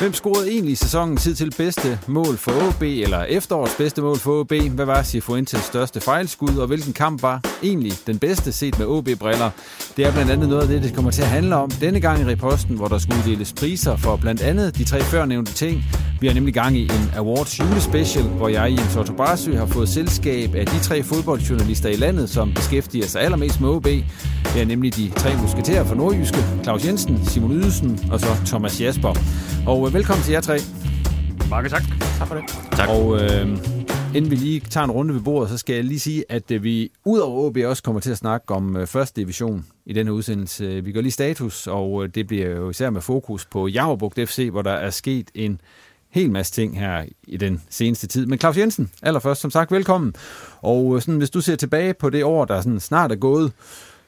Hvem scorede egentlig i sæsonen tid til bedste mål for OB, eller efterårets bedste mål for OB? Hvad var Sifuentes største fejlskud, og hvilken kamp var egentlig den bedste set med OB-briller? Det er blandt andet noget af det, det kommer til at handle om denne gang i reposten, hvor der skulle uddeles priser for blandt andet de tre førnævnte ting. Vi har nemlig gang i en Awards julespecial, hvor jeg, Jens Otto Barsø, har fået selskab af de tre fodboldjournalister i landet, som beskæftiger sig allermest med OB. Det er nemlig de tre musketerer fra Nordjyske, Claus Jensen, Simon Ydelsen og så Thomas Jasper. Og øh, velkommen til jer tre. Mange tak. Tak for det. Tak. Og øh, inden vi lige tager en runde ved bordet, så skal jeg lige sige, at øh, vi ud over OB også kommer til at snakke om øh, første division i denne udsendelse. Vi går lige status, og øh, det bliver jo især med fokus på Javerbugt FC, hvor der er sket en hel masse ting her i den seneste tid. Men Claus Jensen, allerførst som sagt, velkommen. Og sådan, hvis du ser tilbage på det år, der sådan snart er gået,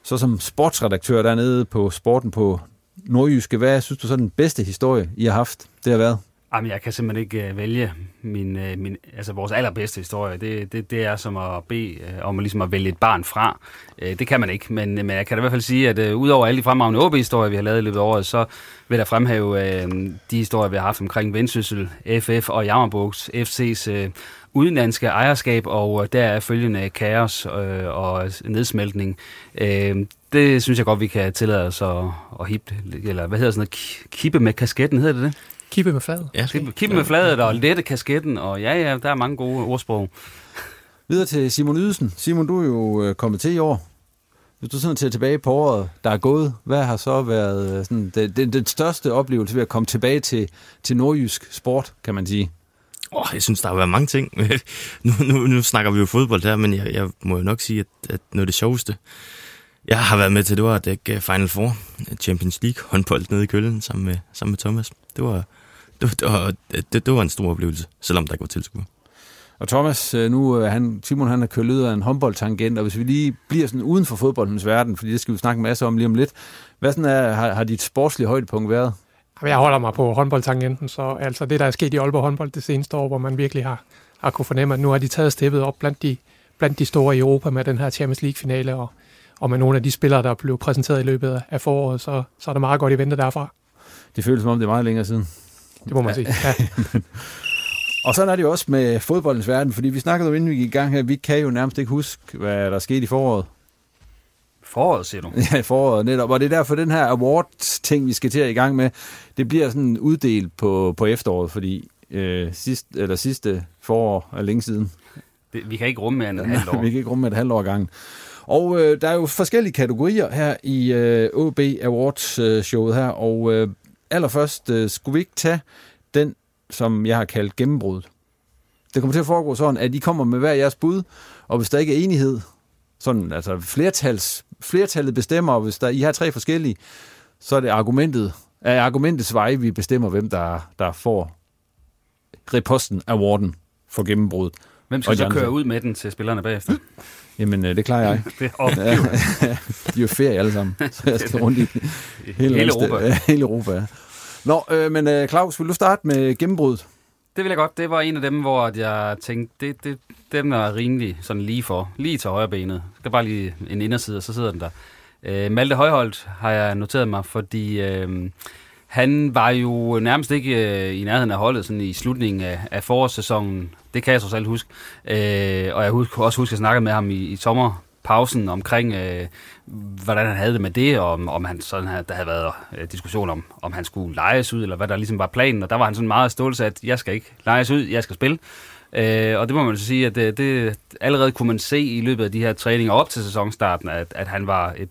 så som sportsredaktør dernede på Sporten på Nordjyske, hvad synes du så er den bedste historie, I har haft, det har været? Jamen, jeg kan simpelthen ikke øh, vælge min, øh, min, altså vores allerbedste historie. Det, det, det er som at bede øh, om at, ligesom at vælge et barn fra. Det kan man ikke, men, men jeg kan da i hvert fald sige, at uh, udover alle de fremragende OB-historier, vi har lavet i løbet af året, så vil jeg fremhæve uh, de historier, vi har haft omkring Vendsyssel, FF og Jammerbugs FC's uh, udenlandske ejerskab, og der er følgende kaos øh, og nedsmeltning. Øh, det synes jeg godt, vi kan tillade os at, at hippe, eller hvad hedder sådan noget, kippe med kasketten, hedder det det? Kippe med fladet. Ja, kippe, kippe med fladet og lette kasketten, og ja, ja, der er mange gode ordsprog. Videre til Simon Ydelsen. Simon, du er jo øh, kommet til i år. Hvis du sådan ser tilbage på året, der er gået, hvad har så været sådan, det, det, det største oplevelse ved at komme tilbage til, til nordjysk sport, kan man sige? Oh, jeg synes, der har været mange ting. nu, nu, nu snakker vi jo fodbold her, men jeg, jeg må jo nok sige, at, at noget af det sjoveste, jeg har været med til, det var at dække øh, Final Four, Champions League, håndbold nede i Køllen sammen med, sammen med Thomas. Det var, det, det, var, det, det var en stor oplevelse, selvom der ikke var tilskuer. Og Thomas, øh, nu øh, han, Simon han er kørt ud af en håndboldtangent, og hvis vi lige bliver sådan uden for fodboldens verden, fordi det skal vi snakke masser masse om lige om lidt, hvad sådan er, har, har dit sportslige højdepunkt været? Jeg holder mig på håndboldtangenten, så altså det, der er sket i Aalborg håndbold det seneste år, hvor man virkelig har, har kunne fornemme, at nu har de taget steppet op blandt de, blandt de store i Europa med den her Champions League-finale, og, og med nogle af de spillere, der blev præsenteret i løbet af foråret, så, så er det meget godt i vente derfra. Det føles som om, det er meget længere siden. Det må man sige, ja. og sådan er det jo også med fodboldens verden, fordi vi snakkede jo inden vi gik i gang her, vi kan jo nærmest ikke huske, hvad der skete i foråret. Foråret, siger du? Ja, foråret netop. Og det er derfor, den her awards-ting, vi skal til at i gang med, det bliver sådan uddelt på, på efteråret, fordi øh, sidst, eller sidste forår er længe siden. Det, vi kan ikke rumme mere end et halvt år. vi kan ikke rumme et halvt år gang. Og øh, der er jo forskellige kategorier her i øh, OB Awards-showet her, og øh, allerførst øh, skulle vi ikke tage den, som jeg har kaldt gennembrud. Det kommer til at foregå sådan, at I kommer med hver jeres bud, og hvis der ikke er enighed, sådan, altså flertals, flertallet bestemmer, og hvis der, I har tre forskellige, så er det argumentet, af argumentets vej, vi bestemmer, hvem der, der får reposten awarden for gennembrud. Hvem skal så køre ud med den til spillerne bagefter? Jamen, øh, det klarer jeg. det ja, de er jo ferie alle sammen, så jeg skal rundt i hele, hele Europa. Hele Europa, ja. Nå, øh, men øh, Claus, vil du starte med gennembruddet? Det vil jeg godt. Det var en af dem, hvor jeg tænkte, det, det, dem er rimelig sådan lige for. Lige til højre benet. Det er bare lige en inderside, og så sidder den der. Øh, Malte Højholdt har jeg noteret mig, fordi øh, han var jo nærmest ikke øh, i nærheden af holdet sådan i slutningen af, af forårssæsonen. Det kan jeg så selv huske. Øh, og jeg husker, også huske, at jeg snakkede med ham i, i sommer, pausen omkring, øh, hvordan han havde det med det, og om, om han sådan her, der havde været øh, diskussion om, om han skulle lejes ud, eller hvad der ligesom var planen. Og der var han sådan meget ståelse, at jeg skal ikke lejes ud, jeg skal spille. Øh, og det må man så sige, at det, det allerede kunne man se i løbet af de her træninger op til sæsonstarten, at, at han var et,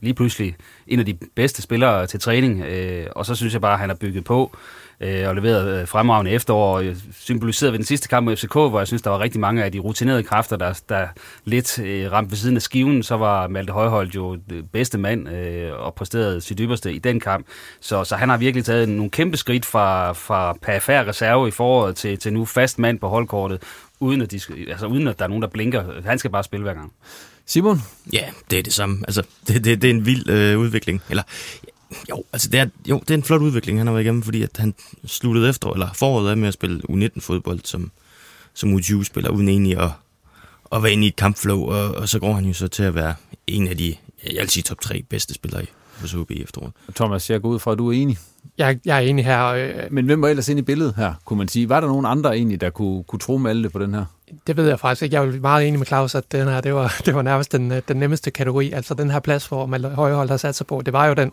lige pludselig en af de bedste spillere til træning. Øh, og så synes jeg bare, at han har bygget på øh, og leveret øh, fremragende efterår. Symboliseret ved den sidste kamp mod FCK, hvor jeg synes, der var rigtig mange af de rutinerede kræfter, der, der lidt øh, ramte ved siden af skiven. Så var Malte Højholdt jo bedste mand øh, og præsterede sit ypperste i den kamp. Så, så han har virkelig taget nogle kæmpe skridt fra, fra perifær reserve i foråret til, til nu fast mand på holdkortet, uden at, de, altså, uden at der er nogen, der blinker. Han skal bare spille hver gang. Simon? Ja, det er det samme. Altså, det, det, det er en vild øh, udvikling. Eller, jo, altså det er, jo, det er en flot udvikling, han har været igennem, fordi at han sluttede efter, eller foråret af med at spille U19-fodbold som, som U20-spiller, uden egentlig at, at være inde i et kampflow, og, og så går han jo så til at være en af de, jeg vil sige, top tre bedste spillere i hos OB i efteråret. Thomas, jeg går ud fra, at du er enig. Jeg, jeg er enig her. Øh, Men hvem var ellers inde i billedet her, kunne man sige? Var der nogen andre egentlig, der kunne, kunne tro med alle på den her? Det ved jeg faktisk ikke. Jeg er meget enig med Claus, at den her, det var, det var nærmest den, den nemmeste kategori. Altså den her plads, hvor Malte Højhold har sat sig på, det var jo den,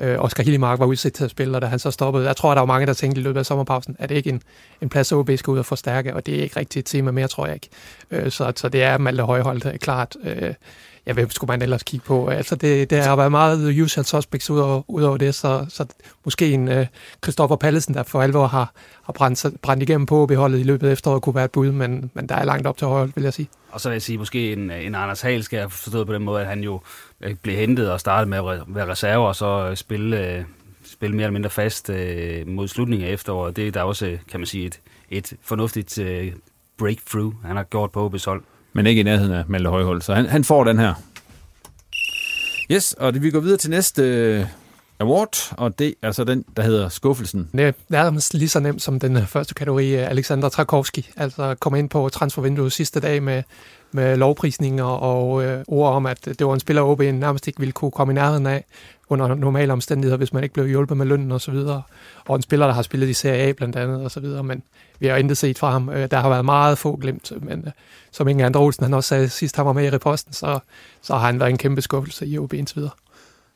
øh, Oscar Hillemark var udsat til at spille, og da han så stoppede, jeg tror, der var mange, der tænkte i løbet af sommerpausen, at det ikke en, en plads, OB skal ud og forstærke, og det er ikke rigtigt et tema mere, tror jeg ikke. Øh, så, så det er Malte Højholdt øh, klart. Øh, ja, hvem skulle man ellers kigge på? Øh, altså, det, det har været meget usual suspects ud over, ud over det, så, så måske en øh, Christoffer Pallesen, der for alvor har, har brændt, brændt igennem på beholdet i løbet af efteråret, kunne være et bud, men, men der er langt op til højre, vil jeg sige. Og så vil jeg sige, måske en, øh, en Anders Hal skal jeg forstået på den måde, at han jo blev hentet og startede med at være reserve, og så øh, spille, spille mere eller mindre fast mod slutningen af efteråret. Det er der også, kan man sige, et, et fornuftigt breakthrough, han har gjort på OB's hold men ikke i nærheden af Malte Højhold. Så han, han får den her. Yes, og det, vi går videre til næste award, og det er så den, der hedder Skuffelsen. Det er nærmest lige så nemt som den første kategori, Alexander Trakowski. Altså komme ind på transfervinduet sidste dag med, med lovprisninger og øh, ord om, at det var en spiller, OB nærmest ikke ville kunne komme i nærheden af under normale omstændigheder, hvis man ikke blev hjulpet med lønnen og så videre. Og en spiller, der har spillet i Serie A blandt andet og så videre, men vi har intet set fra ham. Øh, der har været meget få glemt, men øh, som Inge Andre Olsen han også sagde sidst, han var med i reposten, så, så har han været en kæmpe skuffelse i OB indtil videre.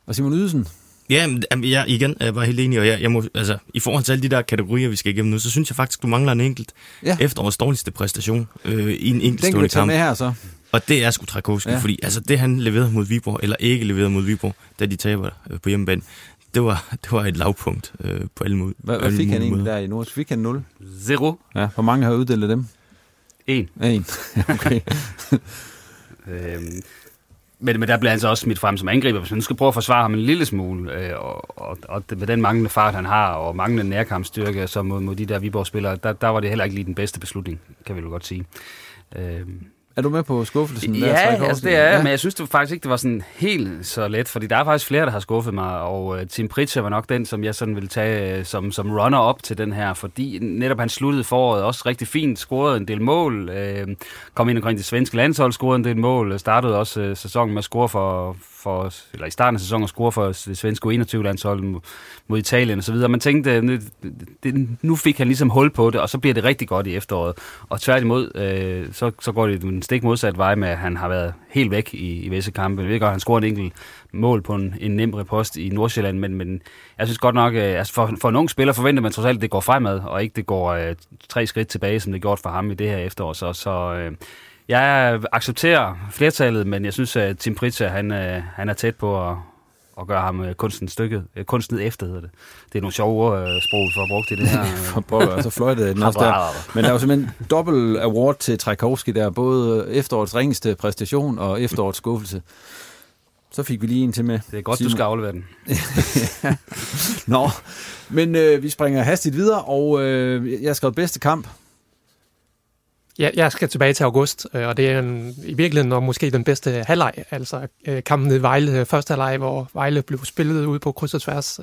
Og Simon Ydelsen? Ja, jeg igen jeg var helt enig, og jeg, jeg må, altså, i forhold til alle de der kategorier, vi skal igennem nu, så synes jeg faktisk, du mangler en enkelt ja. efterårets dårligste præstation øh, i en enkelt stående kamp. med her så. Og det er sgu Trakowski, ja. fordi altså, det han leverede mod Viborg, eller ikke leverede mod Viborg, da de taber øh, på hjemmebane, det var, det var et lavpunkt øh, på alle måder. Hvad, hvad fik han egentlig der i Nord? Fik han 0? Zero. Ja, hvor mange har uddelt dem? En. En, okay. øhm, men, men der bliver han så også smidt frem som angriber. Hvis man skal prøve at forsvare ham en lille smule, øh, og, og, og med den manglende fart, han har, og manglende nærkampsstyrke så mod, mod de der Viborg-spillere, der, der var det heller ikke lige den bedste beslutning, kan vi jo godt sige. Øh, er du med på skuffelsen? Ja, der, altså det er ja. men jeg synes det faktisk ikke, det var sådan helt så let, fordi der er faktisk flere, der har skuffet mig, og uh, Tim Pritchard var nok den, som jeg sådan ville tage uh, som, som runner-up til den her, fordi netop han sluttede foråret også rigtig fint, scorede en del mål, uh, kom ind omkring det svenske landshold, scorede en del mål, startede også uh, sæsonen med at score for, for, eller i starten af sæsonen at score for det svenske 21-landshold mod Italien osv. Man tænkte, nu, det, nu fik han ligesom hul på det, og så bliver det rigtig godt i efteråret. Og tværtimod, øh, så, så går det en stik modsat vej med, at han har været helt væk i, i visse kampe. Jeg ved godt, han scorer en enkelt mål på en, en nem repost i Nordsjælland, men, men jeg synes godt nok, øh, altså for, for en ung spiller forventer man trods alt, at det går fremad, og ikke det går øh, tre skridt tilbage, som det gjort for ham i det her efterår. Så, så øh, jeg accepterer flertallet, men jeg synes, at Tim Pritchard, han, øh, han er tæt på at, at gøre ham øh, kunsten stykket, øh, kunsten efter hedder det. Det er nogle sjove sprog, for at bruge det her. for pokker, og så fløjte den også der. Men der er jo simpelthen dobbelt award til Tchaikovsky der, både efterårets ringeste præstation og efterårets skuffelse. Så fik vi lige en til med. Det er godt, Simon. du skal aflevere den. Nå, men øh, vi springer hastigt videre, og øh, jeg har skrevet bedste kamp. Ja, jeg skal tilbage til august, øh, og det er en, i virkeligheden nok måske den bedste halvleg. Altså øh, kampen i Vejle, øh, første halvleg, hvor Vejle blev spillet ud på kryds og tværs.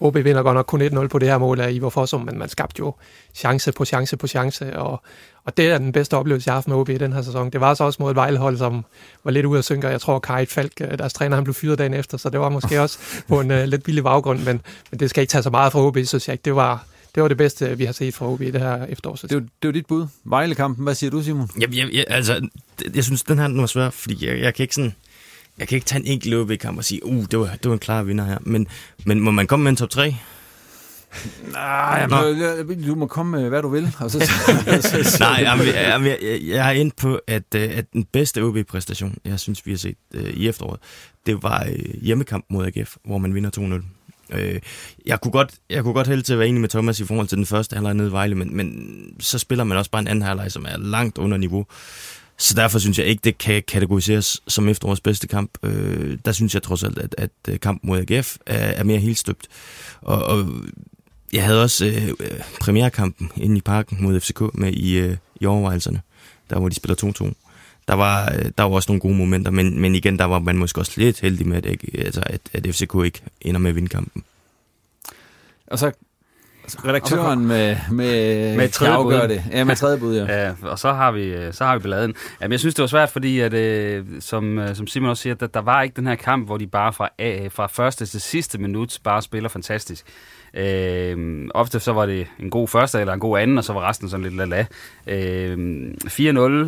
OB vinder godt nok kun 1-0 på det her mål af Ivar Fossum, men man skabte jo chance på chance på chance, og, og det er den bedste oplevelse, jeg har haft med OB i den her sæson. Det var så også mod et Vejlehold, som var lidt ude af synke, jeg tror, Kai Falk, deres træner, han blev fyret dagen efter, så det var måske også på en uh, lidt billig baggrund, men, men det skal ikke tage så meget fra OB, synes jeg ikke. Det var, det var det bedste, vi har set fra OB i det her efterår. Det var, det var dit bud. Vejlekampen, hvad siger du, Simon? Jeg, jeg, jeg, altså, jeg synes, den her er svær, fordi jeg, jeg kan ikke sådan... Jeg kan ikke tage en enkelt OB-kamp og sige, uh, det var, det var en klar vinder her. Men, men må man komme med en top 3? Nej, jamen, du må komme med, hvad du vil. Og så, Nej, jamen, jamen, jeg, jeg er ind på, at, øh, at den bedste OB-præstation, jeg synes, vi har set uh, i efteråret, det var uh, hjemmekamp mod AGF, hvor man vinder 2-0. Øh, jeg, kunne godt, jeg kunne godt hælde til at være enig med Thomas i forhold til den første halvleg nede i Vejle, men, men så spiller man også bare en anden halvleg, som er langt under niveau. Så derfor synes jeg ikke, det kan kategoriseres som efterårets bedste kamp. Øh, der synes jeg trods alt, at, at øh, kampen mod AGF er, er mere helt støbt. Og, og jeg havde også øh, øh premierkampen inde i parken mod FCK med i, øh, i overvejelserne, der hvor de spiller 2-2 der var, øh, der var også nogle gode momenter, men, men igen, der var man måske også lidt heldig med, at, altså, at, at FCK ikke ender med at vinde kampen. Og så redaktøren med, med, med tredje bud. det. Ja, med tredje bud, ja. ja. og så har vi, øh, så har vi balladen. Jamen, jeg synes, det var svært, fordi, at, øh, som, som Simon også siger, at der var ikke den her kamp, hvor de bare fra, fra første til sidste minut bare spiller fantastisk. Øh, ofte så var det en god første eller en god anden, og så var resten sådan lidt lala. Øh, 4-0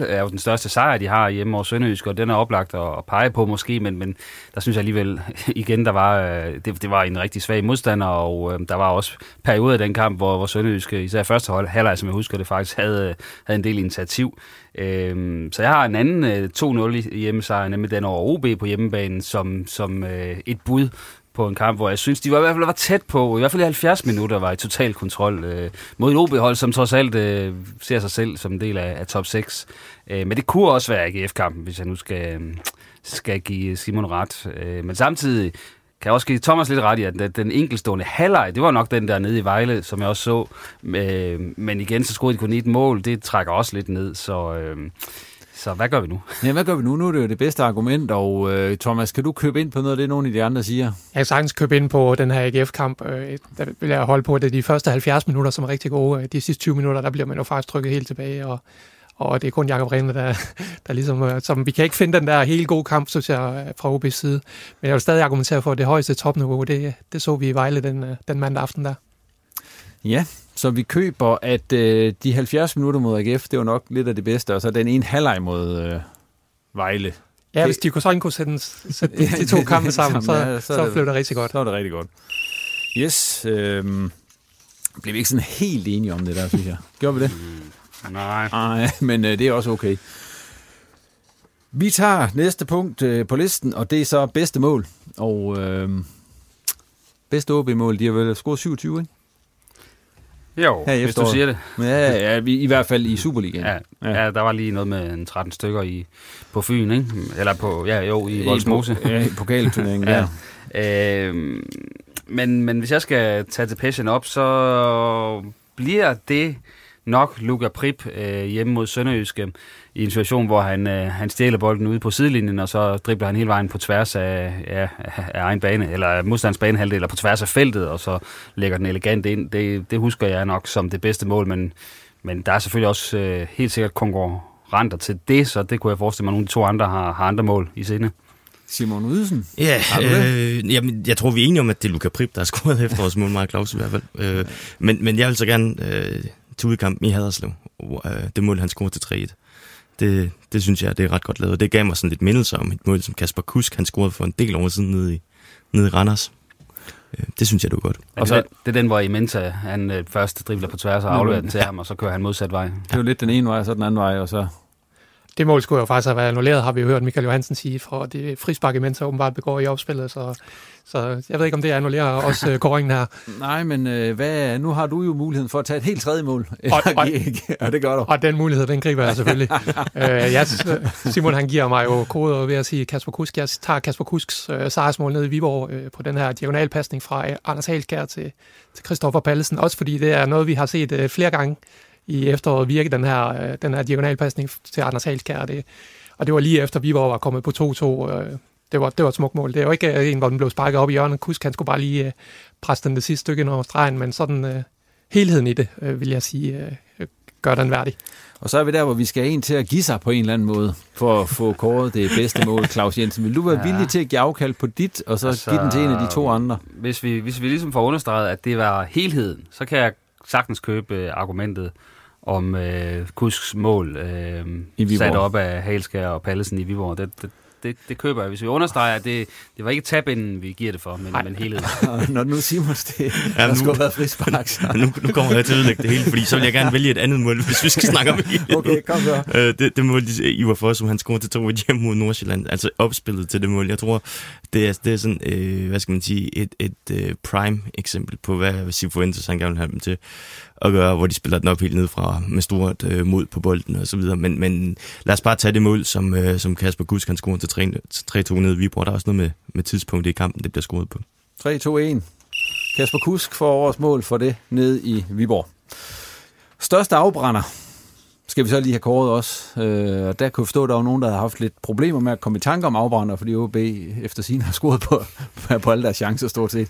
er jo den største sejr, de har hjemme over Sønderjysk, og den er oplagt at, pege på måske, men, men der synes jeg alligevel igen, der var, øh, det, det var en rigtig svag modstander, og øh, der var også perioder i den kamp, hvor, hvor Sønderjysk, øh, især første hold, halvleg, som jeg husker det faktisk, havde, øh, havde en del initiativ. Øh, så jeg har en anden øh, 2-0 hjemmesejr, nemlig den over OB på hjemmebanen, som, som øh, et bud på en kamp, hvor jeg synes, de var i hvert fald var tæt på, i hvert fald i 70 minutter var i total kontrol øh, mod et OB-hold, som trods alt øh, ser sig selv som en del af, af top 6. Øh, men det kunne også være AGF-kampen, hvis jeg nu skal, øh, skal give Simon ret. Øh, men samtidig kan jeg også give Thomas lidt ret i, at den enkelstående halvleg, det var nok den der nede i Vejle, som jeg også så. Øh, men igen, så skulle de kun et mål, det trækker også lidt ned, så... Øh, så hvad gør vi nu? Ja, hvad gør vi nu? Nu er det jo det bedste argument, og øh, Thomas, kan du købe ind på noget af det, nogle af de andre siger? Jeg kan sagtens købe ind på den her AGF-kamp. Øh, der vil jeg holde på, at det er de første 70 minutter, som er rigtig gode. De sidste 20 minutter, der bliver man jo faktisk trykket helt tilbage, og, og det er kun Jakob Rehn, der, der ligesom, øh, som, vi kan ikke finde den der helt gode kamp, synes jeg, fra OB's side. Men jeg vil stadig argumentere for, at det højeste topniveau, det, det så vi i Vejle den, øh, den mandag aften der. Ja, så vi køber, at øh, de 70 minutter mod AGF, det var nok lidt af det bedste, og så den ene halvleg mod øh, Vejle. Ja, hvis de kunne sådan kunne sætte, sætte de, de to kampe sammen, så, ja, så, så det, blev det rigtig godt. Så var det rigtig godt. Yes, øh, blev vi ikke sådan helt enige om det der, synes jeg. Gjorde vi det? Mm, nej. Nej, men øh, det er også okay. Vi tager næste punkt øh, på listen, og det er så bedste mål. Og øh, bedste OB-mål, de har vel scoret 27, ikke? Jo, her hvis du siger det. Ja, ja, i hvert fald i Superligaen. Ja, ja. ja, der var lige noget med en 13 stykker i, på Fyn, ikke? Eller på, ja, jo, i Voldsmose. Ja, i pokalturneringen, ja. ja. Øh, men, men hvis jeg skal tage til passion op, så bliver det nok Luka Prip øh, hjemme mod Sønderjyske i en situation, hvor han, øh, han stjæler bolden ude på sidelinjen, og så dribler han hele vejen på tværs af, ja, af egen bane, eller modstands banehalvdel, eller på tværs af feltet, og så lægger den elegant ind. Det, det husker jeg nok som det bedste mål, men, men der er selvfølgelig også øh, helt sikkert konkurrenter til det, så det kunne jeg forestille mig, at nogle af de to andre har, har andre mål i sinde. Simon Udsen? Ja, øh, jamen, jeg tror, vi er enige om, at det er Luka Prip, der har scoret efterårsmål, Mark Claus i hvert fald. Øh, men, men jeg vil så gerne øh, til udkampen i Haderslev. Øh, det mål, han scorede til 3-1 det, det synes jeg, det er ret godt lavet. Det gav mig sådan lidt mindelse om et mål, som Kasper Kusk, han scorede for en del år siden nede i, nede i Randers. Øh, det synes jeg, det var godt. Og så, det, det er den, hvor Imenta, han øh, først dribler på tværs og afleverer den til ja. ham, og så kører han modsat vej. Det er jo lidt den ene vej, og så den anden vej, og så det mål skulle jo faktisk have været annulleret, har vi jo hørt Michael Johansen sige, for det frispark imens åbenbart begår i opspillet, så, så jeg ved ikke, om det annullerer også uh, kåringen her. Nej, men uh, hvad, nu har du jo muligheden for at tage et helt tredje mål. Og, og, og det gør du. Og den mulighed, den griber jeg selvfølgelig. uh, jeg, Simon han giver mig jo koder ved at sige Kasper Kusk. Jeg tager Kasper Kusks uh, sejrsmål ned i Viborg uh, på den her diagonalpasning fra uh, Anders Halskær til, til Christoffer Pallesen, også fordi det er noget, vi har set uh, flere gange i efteråret virke den her, øh, den her diagonalpasning til Anders Halskær. Det, og det var lige efter Viborg var kommet på 2-2. Øh, det var, det var et smukt mål. Det er jo ikke øh, en, hvor den blev sparket op i hjørnet. Kusk, han skulle bare lige øh, presse den det sidste stykke ind over stregen, men sådan øh, helheden i det, øh, vil jeg sige, øh, gør den værdig. Og så er vi der, hvor vi skal have en til at give sig på en eller anden måde, for at få kåret det bedste mål, Claus Jensen. Vil du være ja. villig til at give afkald på dit, og så altså, give den til en af de to andre? Hvis vi, hvis vi ligesom får understreget, at det var helheden, så kan jeg sagtens købe øh, argumentet om øh, Kusks mål, øh, I sat op af Halskær og Pallesen i Viborg. Det, det, det, det køber jeg. Hvis vi understreger, at det, det var ikke tab vi giver det for, men, men helheden. Når nu Simon det, ja, der skulle have været frispark. Så. nu, nu kommer jeg til at ødelægge det hele, fordi så vil jeg gerne vælge et andet mål, hvis vi skal snakke om det. okay, kom så. Øh, det, det mål, Ivar Foss, som han scorede til to hjemme mod Nordsjælland, altså opspillet til det mål. Jeg tror, det er, det er sådan, øh, hvad skal man sige, et, et øh, prime eksempel på, hvad Sifuentes han gerne vil have dem til at gøre, hvor de spiller den op helt ned fra med stort øh, mod på bolden og så videre. Men, men lad os bare tage det mål, som, øh, som Kasper Gusk kan score til 3-2 ned i Viborg. Der er også noget med, med tidspunktet i kampen, det bliver scoret på. 3-2-1. Kasper Kusk får årets mål for det ned i Viborg. Største afbrænder skal vi så lige have kåret også. Øh, og der kunne forstå, at der var nogen, der havde haft lidt problemer med at komme i tanke om afbrænder, fordi OB efter sin har scoret på, på alle deres chancer stort set.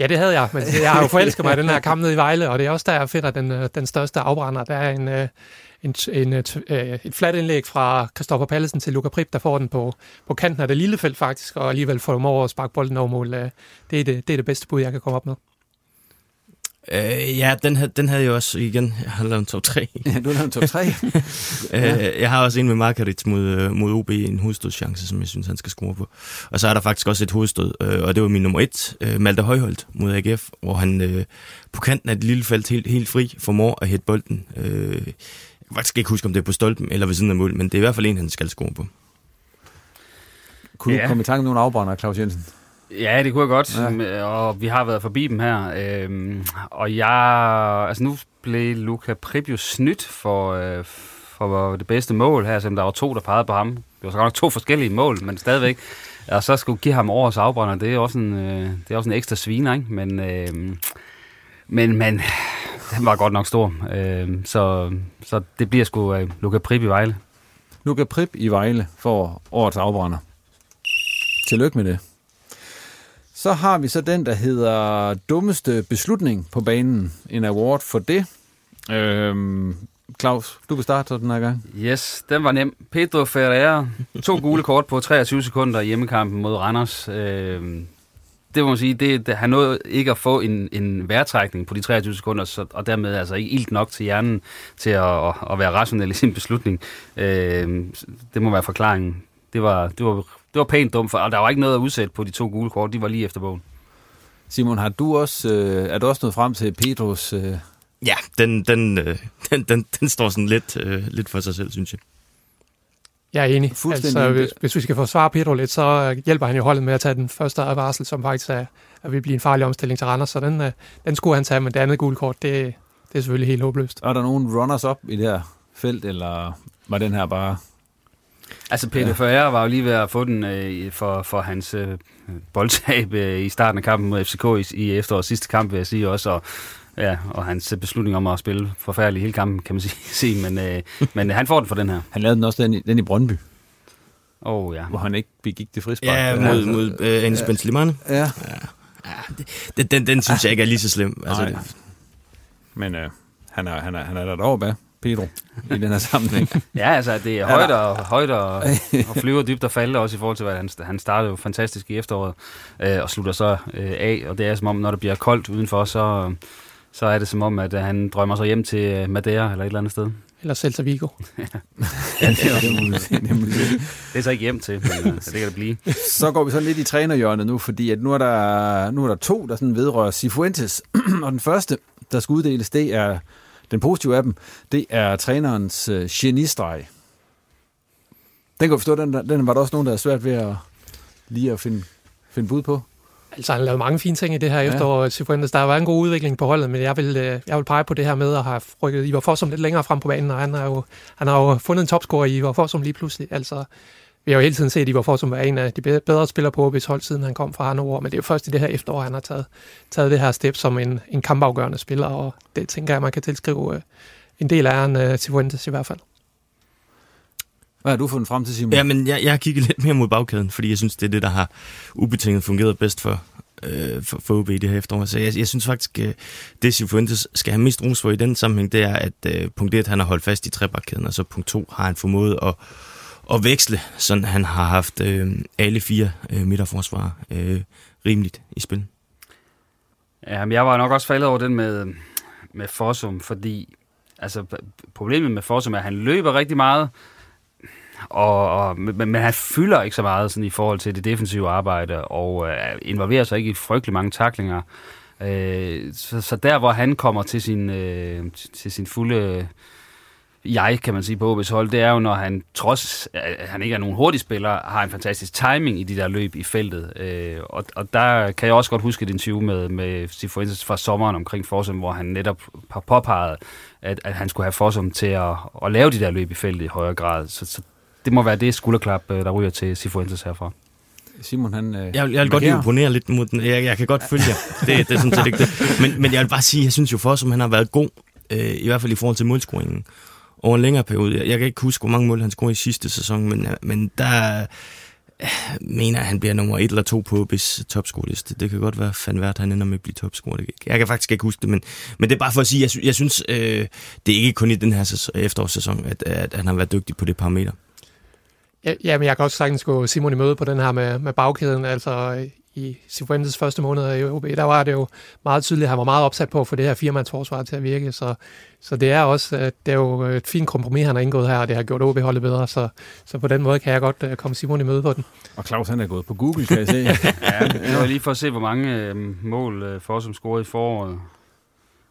Ja, det havde jeg, men jeg har jo forelsket mig i den her kamp nede i Vejle, og det er også der, jeg finder den, øh, den største afbrænder. Der er en, øh, en, en, et, øh, et fladt indlæg fra Christoffer Pallesen til Luca Prip, der får den på, på kanten af det lille felt faktisk, og alligevel får dem over at sparke bolden over mål. Det er det, det er det bedste bud, jeg kan komme op med. Øh, ja, den, havde, den havde jeg også igen. Jeg har lavet en top 3. Ja, du har lavet en top 3? øh, jeg har også en med Margaret mod, øh, mod OB, en hovedstødschance, som jeg synes, han skal score på. Og så er der faktisk også et hovedstød, øh, og det var min nummer 1, øh, Malte Højholdt mod AGF, hvor han øh, på kanten af det lille felt helt, helt fri formår at hætte bolden. Øh, jeg kan faktisk ikke huske, om det er på stolpen eller ved siden af mål, men det er i hvert fald en, han skal score på. Kunne ja. du komme i tanke om nogle afbrænder, Claus Jensen? Ja, det kunne jeg godt, ja. og vi har været forbi dem her. Øhm, og jeg, altså nu blev Luca jo snydt for, øh, for det bedste mål her, selvom der var to, der pegede på ham. Det var så godt nok to forskellige mål, men stadigvæk. Og så skulle give ham årets afbrænder, det er også en, øh, det er også en ekstra sviner, ikke? Men, øh, men, men den var godt nok stor. Øh, så, så det bliver sgu øh, Luca Prip i Vejle. Luca Prip i Vejle for årets afbrænder. Tillykke med det. Så har vi så den, der hedder dummeste beslutning på banen. En award for det. Øhm, Claus, du kan starte den her gang. Yes, den var nem. Pedro Ferreira, to gule kort på 23 sekunder i hjemmekampen mod Randers. Øhm, det må man sige, det, det, han nåede ikke at få en, en værtrækning på de 23 sekunder, så, og dermed altså ikke ilt nok til hjernen til at, at, at være rationel i sin beslutning. Øhm, det må være forklaringen. Det var, det var det var pænt dumt, for og der var ikke noget at udsætte på de to gule kort. De var lige efter bogen. Simon, har du også, øh, er du også nået frem til Pedros... Øh... Ja, den, den, øh, den, den, den står sådan lidt, øh, lidt for sig selv, synes jeg. Jeg er enig. Altså, hvis, hvis vi skal forsvare Pedro lidt, så hjælper han jo holdet med at tage den første advarsel, som faktisk er, at vil blive en farlig omstilling til Randers. Så den, øh, den skulle han tage, men det andet gule kort, det, det er selvfølgelig helt håbløst. Er der nogen runners-up i det her felt, eller var den her bare Altså Peter ja. Ferreira var jo lige ved at få den øh, for, for hans øh, boldtab øh, i starten af kampen mod FCK i, i efterårets sidste kamp, vil jeg sige også, og, ja, og hans beslutning om at spille forfærdelig hele kampen, kan man sige, men, øh, men han får den for den her. Han lavede den også den i, den i Brøndby. Oh, ja. Hvor han ikke begik det frispark. Ja, mod, mod øh, Anis Ben Ja. ja. ja det, den, den synes jeg ikke er lige så slem. Altså, Nej. Men øh, han, er, han, er, han er der deroppe af. Pedro i den her sammenhæng. ja, altså det er højt og, højt og, og flyver dybt og falder også i forhold til, hvad han, han startede jo fantastisk i efteråret øh, og slutter så øh, af. Og det er som om, når det bliver koldt udenfor, så, så er det som om, at han drømmer sig hjem til øh, Madeira eller et eller andet sted. Eller Celta Vigo. ja, det, er, det, det er så ikke hjem til, men øh, det kan det blive. Så går vi så lidt i trænerhjørnet nu, fordi at nu, er der, nu er der to, der sådan vedrører Cifuentes. og den første, der skal uddeles, det er den positive af dem, det er trænerens øh, genistreg. Den kan du forstå, den, den var der også nogen, der er svært ved at lige at finde, finde bud på. Altså, han har lavet mange fine ting i det her ja. efterår, Cifuentes. Der været en god udvikling på holdet, men jeg vil, øh, jeg vil pege på det her med at have rykket Ivar Fossum lidt længere frem på banen, og han har jo, han har jo fundet en topscorer i Ivar Fossum lige pludselig. Altså, vi har jo hele tiden set, at Ivar Forsum var en af de bedre spillere på OB's hold, siden han kom fra Hannover, men det er jo først i det her efterår, han har taget, taget det her step som en, en kampafgørende spiller, og det tænker jeg, man kan tilskrive øh, en del af æren uh, til Fuentes i hvert fald. Hvad har du fundet frem til, Simon? Ja, men jeg, jeg har kigget lidt mere mod bagkæden, fordi jeg synes, det er det, der har ubetinget fungeret bedst for, øh, for, for OB i det her efterår. Så jeg, jeg synes faktisk, at det Cifuentes skal have mest ros for i den sammenhæng, det er, at øh, punkt 1, han har holdt fast i trebakkæden, og så punkt 2 har han formået at, at veksle, sådan han har haft øh, alle fire øh, midterforsvarer øh, rimeligt i spil. Ja, men jeg var nok også faldet over den med, med Fossum, fordi altså, problemet med Fossum er, at han løber rigtig meget, og, og, men, men han fylder ikke så meget sådan, i forhold til det defensive arbejde, og øh, involverer sig ikke i frygtelig mange taklinger. Øh, så, så der, hvor han kommer til sin, øh, til sin fulde jeg, kan man sige, på OB's hold, det er jo, når han, trods at han ikke er nogen hurtig spiller, har en fantastisk timing i de der løb i feltet. Øh, og, og der kan jeg også godt huske et interview med, med Sifuentes fra sommeren omkring Forsum, hvor han netop har påpeget, at, at han skulle have Forsum til at, at lave de der løb i feltet i højere grad. Så, så det må være det skulderklap, øh, der ryger til Sifuentes herfra. Simon, han... Øh, jeg, vil, jeg vil godt lige imponere lidt mod den. Jeg, jeg kan godt følge jer. Det, det er sådan set ikke det. Men, men jeg vil bare sige, jeg synes jo for, som han har været god, øh, i hvert fald i forhold til målscoringen, over en længere periode. Jeg, jeg kan ikke huske, hvor mange mål han scorede i sidste sæson, men, øh, men der øh, mener at han bliver nummer et eller to på OB's topscoreliste. Det kan godt være fandvært, han ender med at blive topscorer. Jeg kan faktisk ikke huske det, men, men det er bare for at sige, jeg, jeg synes, øh, det er ikke kun i den her sæson, efterårssæson, at, at han har været dygtig på det parameter. Ja, ja, men jeg kan også sagtens gå Simon i møde på den her med, med bagkæden. Altså i Cifuentes første måneder i OB, der var det jo meget tydeligt, at han var meget opsat på at få det her firemandsforsvar til at virke. Så, så det er også det er jo et fint kompromis, han har indgået her, og det har gjort OB-holdet bedre. Så, så på den måde kan jeg godt uh, komme Simon i møde på den. Og Claus, han er gået på Google, kan jeg se. ja, det var lige for at se, hvor mange øh, mål øh, for som scorede i foråret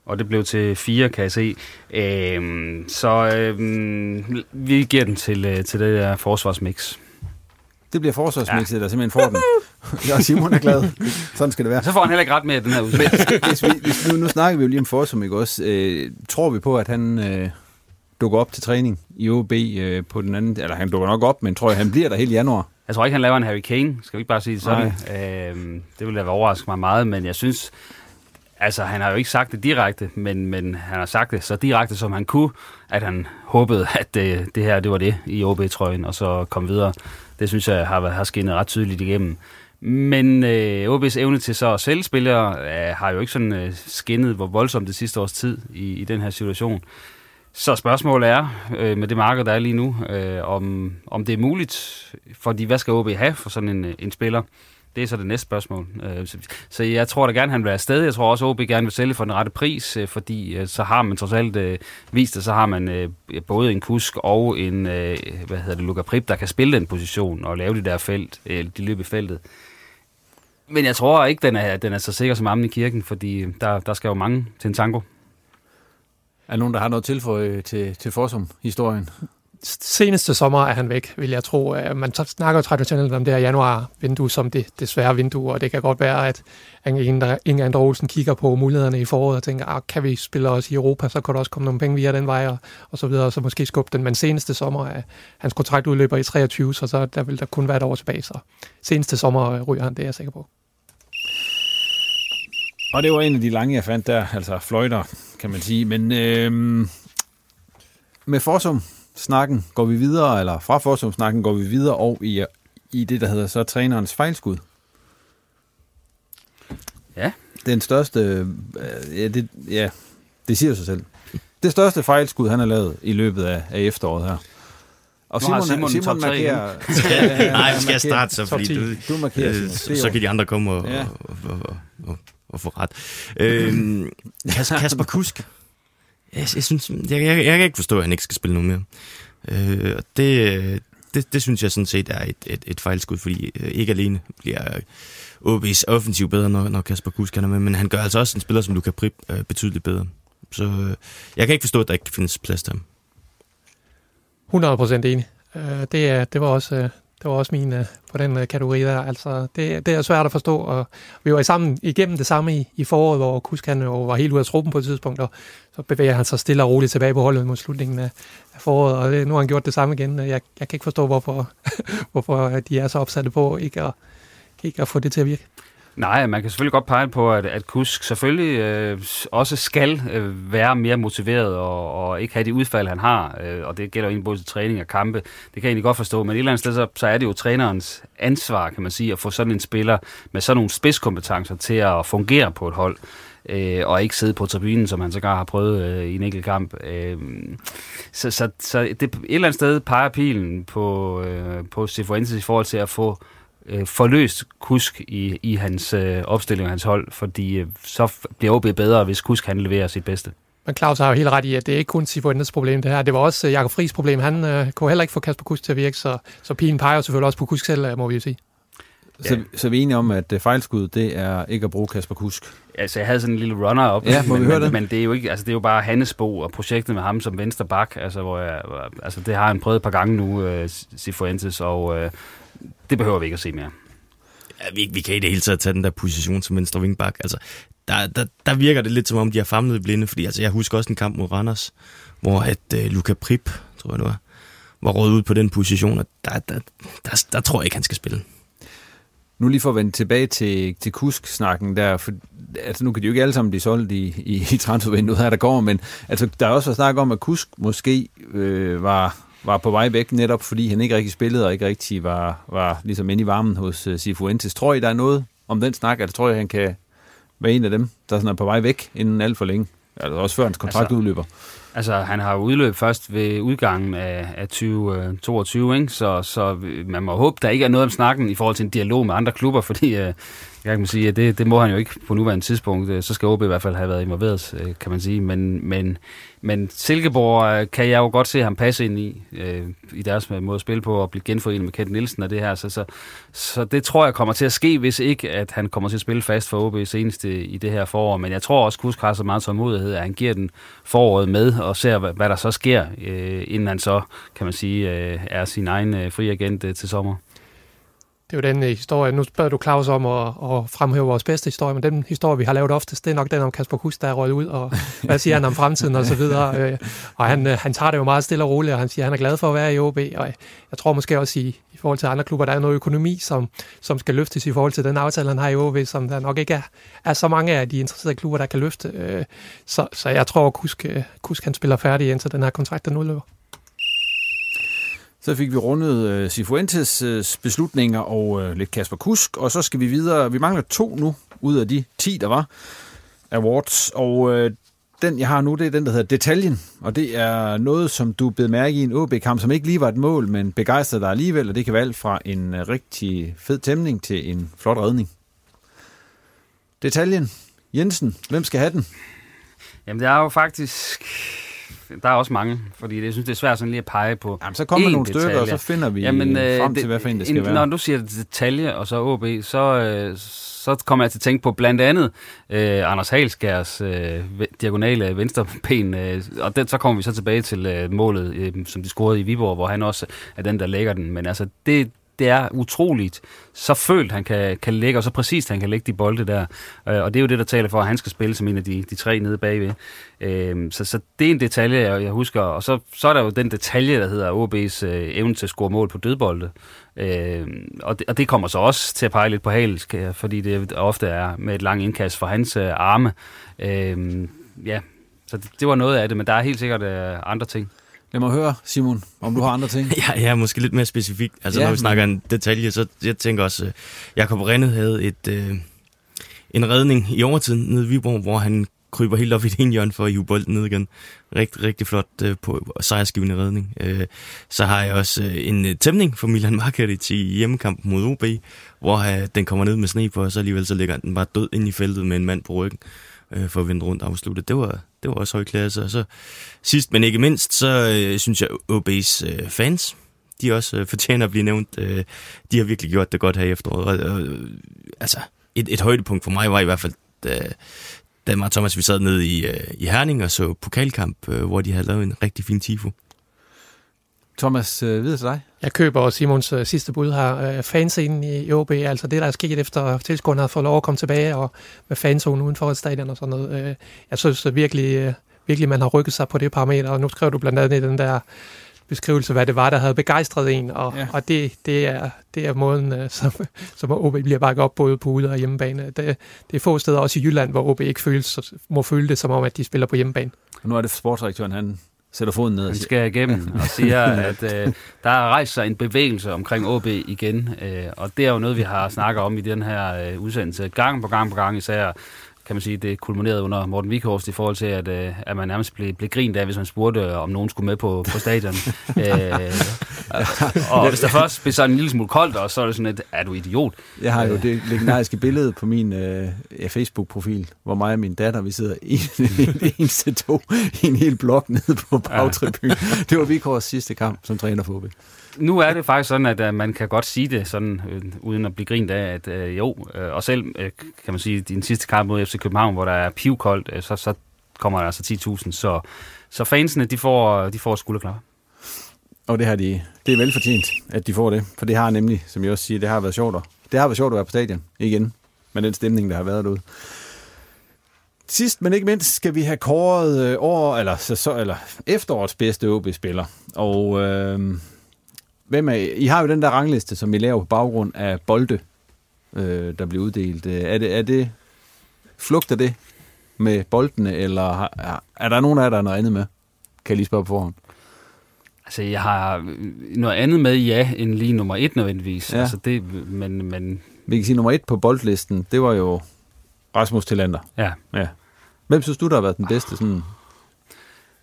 og det blev til fire, kan jeg se. Øhm, så øhm, vi giver den til, øh, til det der forsvarsmix. Det bliver forsvarsmixet, ja. der simpelthen får den. Ja, Simon er glad. Sådan skal det være. Så får han heller ikke ret med den her udsendelse. hvis vi, hvis nu, nu snakker vi jo lige om Forsum, ikke også? Øh, tror vi på, at han øh, dukker op til træning i OB øh, på den anden... Eller han dukker nok op, men tror jeg, han bliver der hele januar? Jeg tror ikke, han laver en Harry Kane. Skal vi ikke bare sige det sådan? Øh, det ville da overraske mig meget, men jeg synes Altså, han har jo ikke sagt det direkte, men, men han har sagt det så direkte, som han kunne, at han håbede, at det, det her, det var det i OB-trøjen, og så kom videre. Det synes jeg har, har skinnet ret tydeligt igennem. Men øh, OB's evne til så at sælge spillere øh, har jo ikke sådan øh, skinnet hvor voldsomt det sidste års tid i, i den her situation. Så spørgsmålet er, øh, med det marked, der er lige nu, øh, om, om det er muligt, fordi hvad skal OB have for sådan en, øh, en spiller? Det er så det næste spørgsmål. Øh, så jeg tror da gerne, han vil være afsted. Jeg tror også, at OB gerne vil sælge for den rette pris, øh, fordi øh, så har man trods alt øh, vist, at så har man øh, både en kusk og en, hvad hedder det, Luka Prip, der kan spille den position og lave det der felt, de løb i feltet. Men jeg tror ikke, den er, den er så sikker som ammen i kirken, fordi der, der skal jo mange til en tango. Er der nogen, der har noget tilføje til, til Forsum-historien? seneste sommer er han væk, vil jeg tro. Øh, man snakker traditionelt om det her januar-vindue som det, det svære vindue, og det kan godt være, at Inge Andre Olsen kigger på mulighederne i foråret og tænker, ah, kan vi spille os i Europa, så kan der også komme nogle penge via den vej, og, og så videre, og så måske skubbe den. Men seneste sommer er hans kontrakt udløber i 23, så, så der vil der kun være et år tilbage, så seneste sommer ryger han, det er jeg sikker på. Og det var en af de lange, jeg fandt der, altså fløjter, kan man sige. Men øh, med Forsum, snakken går vi videre, eller fra forsvarsnakken går vi videre og i, i det, der hedder så trænerens fejlskud. Ja. Den største, øh, ja, det, ja, det siger sig selv. Det største fejlskud, han har lavet i løbet af, af efteråret her. Og Simon, Simon, Simon markerer... ja, Nej, vi skal starte så, fordi du, du markerer, øh, så, så kan de andre komme og, ja. og, og, og, og, at få ret. Øhm, Kasper Kusk jeg, jeg, synes, jeg, jeg, jeg kan ikke forstå, at han ikke skal spille nu mere. Øh, og det, det, det synes jeg sådan set er et, et, et fejlskud, fordi øh, ikke alene bliver OB's offensiv bedre, når, når Kasper Kusk er med, men han gør altså også en spiller, som du kan Prip øh, betydeligt bedre. Så øh, jeg kan ikke forstå, at der ikke findes plads til ham. 100% enig. Øh, det, er, det var også øh, det var også min øh, på den øh, kategori der. Altså, det, det er svært at forstå, og vi var sammen igennem det samme i, i foråret, hvor Kusk han jo var helt ude af truppen på et tidspunkt, og så bevæger han sig stille og roligt tilbage på holdet mod slutningen af, af foråret, og det, nu har han gjort det samme igen. Øh, jeg, jeg kan ikke forstå, hvorfor, hvorfor de er så opsatte på ikke at, ikke at få det til at virke. Nej, man kan selvfølgelig godt pege på, at, at Kusk selvfølgelig øh, også skal øh, være mere motiveret og, og ikke have de udfald, han har. Øh, og det gælder jo både til træning og kampe. Det kan jeg egentlig godt forstå. Men et eller andet sted, så, så er det jo trænerens ansvar, kan man sige, at få sådan en spiller med sådan nogle spidskompetencer til at fungere på et hold. Øh, og ikke sidde på tribunen, som han sågar har prøvet øh, i en enkelt kamp. Øh, så så, så det, et eller andet sted peger pilen på, øh, på Sifuentes i forhold til at få øh, forløst Kusk i, i hans øh, opstilling og hans hold, fordi øh, så bliver OB bedre, hvis Kusk han leverer sit bedste. Men Claus har jo helt ret i, at det er ikke kun Sifuentes problem det her. Det var også øh, Jakob Friis problem. Han øh, kunne heller ikke få Kasper Kusk til at virke, så, så pilen peger selvfølgelig også på Kusk selv, øh, må vi jo sige. Så, ja. så vi er enige om, at øh, fejlskud, det er ikke at bruge Kasper Kusk. Altså, jeg havde sådan en lille runner op, ja, må men, vi høre men, det? men det er jo ikke, altså det er jo bare Hannes Bo og projektet med ham som venstre bak, altså hvor jeg, altså det har han prøvet et par gange nu, uh, Sifuentes, og uh, det behøver vi ikke at se mere. Ja, vi, vi kan i det hele taget tage den der position som venstre vingbak. Altså, der, der, der virker det lidt som om, de har famlet i blinde, fordi altså, jeg husker også en kamp mod Randers, hvor at uh, Luca Prip, tror jeg det var, var rådet ud på den position, og der, der, der, der tror jeg ikke, han skal spille. Nu lige for at vende tilbage til, til Kusk-snakken der, for altså nu kan de jo ikke alle sammen blive solgt i, i, i transfervinduet her, der går, men altså, der er også snak om, at Kusk måske øh, var, var på vej væk, netop fordi han ikke rigtig spillede, og ikke rigtig var, var ligesom inde i varmen hos uh, Sifuentes. Tror I, der er noget om den snak? Altså, tror I, han kan være en af dem, der sådan er på vej væk inden alt for længe? Altså også før hans kontrakt altså, udløber. Altså, han har udløb først ved udgangen af, af 2022, ikke? Så, så man må håbe, der ikke er noget om snakken i forhold til en dialog med andre klubber, fordi øh, jeg kan sige, at det, det må han jo ikke på nuværende tidspunkt. Øh, så skal OB i hvert fald have været involveret, øh, kan man sige. Men, men, men Silkeborg øh, kan jeg jo godt se ham passe ind i, øh, i deres måde at spille på, og blive genforenet med Kent Nielsen og det her. Så, så, så det tror jeg kommer til at ske, hvis ikke, at han kommer til at spille fast for OB senest i det her forår. Men jeg tror også, Kusk har så meget tålmodighed, at han giver den foråret med, og ser, hvad, hvad der så sker, øh, inden han så, kan man sige, øh, er sin egen øh, fri agent øh, til sommer. Det er jo den historie. Nu spørger du Claus om at, at fremhæve vores bedste historie, men den historie, vi har lavet oftest, det er nok den om Kasper Kusk, der er røget ud, og hvad siger han om fremtiden og så videre. Og han, han tager det jo meget stille og roligt, og han siger, at han er glad for at være i OB, og jeg tror måske også i, i forhold til andre klubber, der er noget økonomi, som, som skal løftes i forhold til den aftale, han har i OB, som der nok ikke er, er så mange af de interesserede klubber, der kan løfte. Så, så jeg tror, at Kusk, Kusk han spiller færdig, indtil den her kontrakt den udløber. Så fik vi rundet uh, Cifuentes øh, beslutninger og øh, lidt Kasper Kusk, og så skal vi videre. Vi mangler to nu ud af de 10, der var awards, og den, jeg har nu, det er den, der hedder Detaljen, og det er noget, som du blev mærke i en OB-kamp, som ikke lige var et mål, men begejstrede dig alligevel, og det kan være alt fra en rigtig fed tæmning til en flot redning. Detaljen. Jensen, hvem skal have den? Jamen, det er jo faktisk der er også mange, fordi jeg synes, det er svært sådan lige at pege på Jamen, så kommer nogle detalje. stykker, og så finder vi Jamen, øh, frem til, hvad for en det skal en, være. Når du siger detalje, og så OB, så, øh, så kommer jeg til at tænke på blandt andet øh, Anders Halskærs øh, diagonale venstreben, øh, og den, så kommer vi så tilbage til øh, målet, øh, som de scorede i Viborg, hvor han også er den, der lægger den. Men altså, det, det er utroligt, så følt han kan, kan lægge, og så præcist han kan lægge de bolde der. Øh, og det er jo det, der taler for, at han skal spille som en af de, de tre nede bagved. Øh, så, så det er en detalje, jeg, jeg husker. Og så, så er der jo den detalje, der hedder OB's øh, evne til at score mål på dødbolde. Øh, og, det, og det kommer så også til at pege lidt på Hales, fordi det ofte er med et langt indkast for hans øh, arme. Øh, ja, så det, det var noget af det, men der er helt sikkert øh, andre ting. Lad mig høre, Simon, om du har andre ting. ja, ja, måske lidt mere specifikt. Altså, ja, når vi snakker en detalje, så jeg tænker også, uh, Jakob Rennet havde et, uh, en redning i overtiden nede i Viborg, hvor han kryber helt op i det ene hjørne for at hive bolden ned igen. Rigtig, rigtig flot uh, på sejrsgivende redning. Uh, så har jeg også uh, en uh, tæmning for Milan Markovic i hjemmekampen mod OB, hvor uh, den kommer ned med sne på, og så alligevel så ligger den bare død ind i feltet med en mand på ryggen øh, for at vende rundt og afslutte. Det var, det var også høj klasse. Og så sidst, men ikke mindst, så øh, synes jeg, OB's øh, fans, de også øh, fortjener at blive nævnt. Øh, de har virkelig gjort det godt her i efteråret. Og, øh, altså, et, et højdepunkt for mig var i hvert fald, da, da mig og Thomas, vi sad nede i, øh, i Herning og så pokalkamp, øh, hvor de havde lavet en rigtig fin tifo. Thomas, øh, videre til dig. Jeg køber Simons uh, sidste bud her. Uh, fanscenen i OB, altså det, der er sket efter tilskuerne har fået lov at komme tilbage, og med fanzonen uden for stadion og sådan noget. Uh, jeg synes uh, virkelig, virkelig, man har rykket sig på det parameter, og nu skriver du blandt andet i den der beskrivelse, hvad det var, der havde begejstret en, og, ja. og det, det, er, det er måden, som, som OB bliver bakket op både på ude og hjemmebane. Det, det er få steder, også i Jylland, hvor OB ikke føles, må føle det som om, at de spiller på hjemmebane. Og nu er det sportsdirektøren, han sætter foden ned. Han skal igennem og siger, at øh, der er rejst sig en bevægelse omkring OB igen, øh, og det er jo noget, vi har snakket om i den her øh, udsendelse gang på gang på gang, især kan man sige, det kulminerede under Morten Vikhorst i forhold til, at, øh, at man nærmest blev, blev grint af, hvis man spurgte, om nogen skulle med på, på stadion. øh, og, og hvis der først blev sådan en lille smule koldt, og så er det sådan et, er du idiot? Jeg har jo det legendariske billede på min øh, Facebook-profil, hvor mig og min datter, vi sidder en, en eneste to i en hel blok nede på bagtribunen. Det var Vikhorsts sidste kamp som træner for OB nu er det faktisk sådan, at uh, man kan godt sige det, sådan, øh, uden at blive grint af, at uh, jo, uh, og selv uh, kan man sige, din sidste kamp mod FC København, hvor der er pivkoldt, uh, så, så kommer der altså 10.000, så, så fansene, de får, de får skulderklap. Og det har de, det er velfortjent, at de får det, for det har nemlig, som jeg også siger, det har været sjovt. Det har været sjovt at være på stadion igen, med den stemning, der har været derude. Sidst, men ikke mindst, skal vi have kåret år, eller, så, så, eller efterårets bedste OB-spiller. Og øh, Hvem er, I har jo den der rangliste, som I laver på baggrund af bolde, øh, der bliver uddelt. Er det, er det flugter det med boldene, eller har, er der nogen af jer, der er noget andet med? Kan jeg lige spørge på forhånd? Altså, jeg har noget andet med, ja, end lige nummer et nødvendigvis. Ja. Altså, det, men, men... Vi kan sige, nummer et på boldlisten, det var jo Rasmus Tillander. Ja. ja. Hvem synes du, der har været den bedste sådan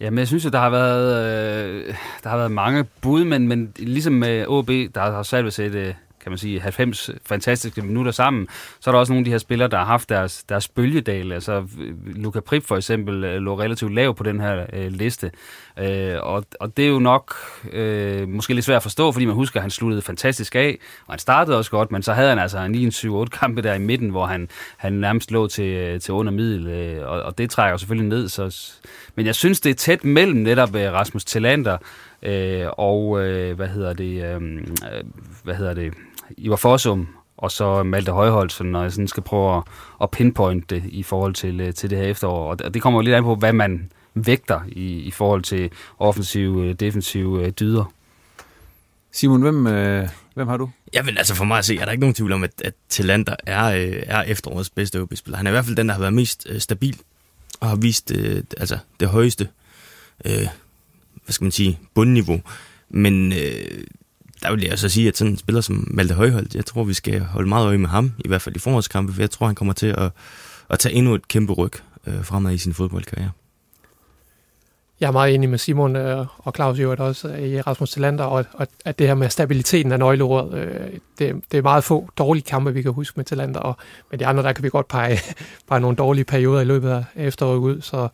Jamen, jeg synes, at der har været, øh, der har været mange bud, men, men ligesom med OB, der har selv set øh, kan man sige, 90 fantastiske minutter sammen, så er der også nogle af de her spillere, der har haft deres, deres bølgedal. Altså, øh, Luca Prip for eksempel øh, lå relativt lav på den her øh, liste. Øh, og, og det er jo nok øh, måske lidt svært at forstå, fordi man husker, at han sluttede fantastisk af, og han startede også godt, men så havde han altså en 9-7-8 kampe der i midten, hvor han, han nærmest lå til, øh, til under middel, øh, og, og det trækker jo selvfølgelig ned. Så, men jeg synes, det er tæt mellem netop øh, Rasmus Tillander øh, og, øh, hvad hedder det, øh, hvad hedder det, Ivar Fossum, og så Malte Højholdt, når jeg sådan skal prøve at, at pinpointe det i forhold til, øh, til det her efterår. Og det kommer jo lidt an på, hvad man vægter i, i forhold til offensive, øh, defensive øh, dyder. Simon, hvem, øh, hvem har du? Jamen altså for mig at se, er der ikke nogen tvivl om, at, at Talander er, øh, er efterårets bedste OB-spiller. Han er i hvert fald den, der har været mest øh, stabil og har vist øh, altså det højeste, øh, hvad skal man sige, bundniveau. Men øh, der vil jeg så sige, at sådan en spiller som Malte Højholdt, jeg tror, vi skal holde meget øje med ham, i hvert fald i forårskampe, for jeg tror, han kommer til at, at tage endnu et kæmpe ryg øh, fremad i sin fodboldkarriere. Jeg er meget enig med Simon øh, og Claus jo også i Rasmus Tillander, og, og at det her med stabiliteten af nøgleordet, øh, det, det er meget få dårlige kampe, vi kan huske med Tillander, og med de andre, der kan vi godt pege, pege nogle dårlige perioder i løbet af efteråret ud, så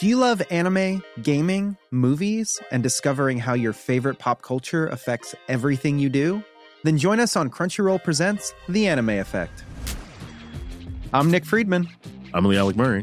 Do you love anime, gaming, movies, and discovering how your favorite pop culture affects everything you do? Then join us on Crunchyroll Presents The Anime Effect. I'm Nick Friedman. I'm Lee Alec Murray.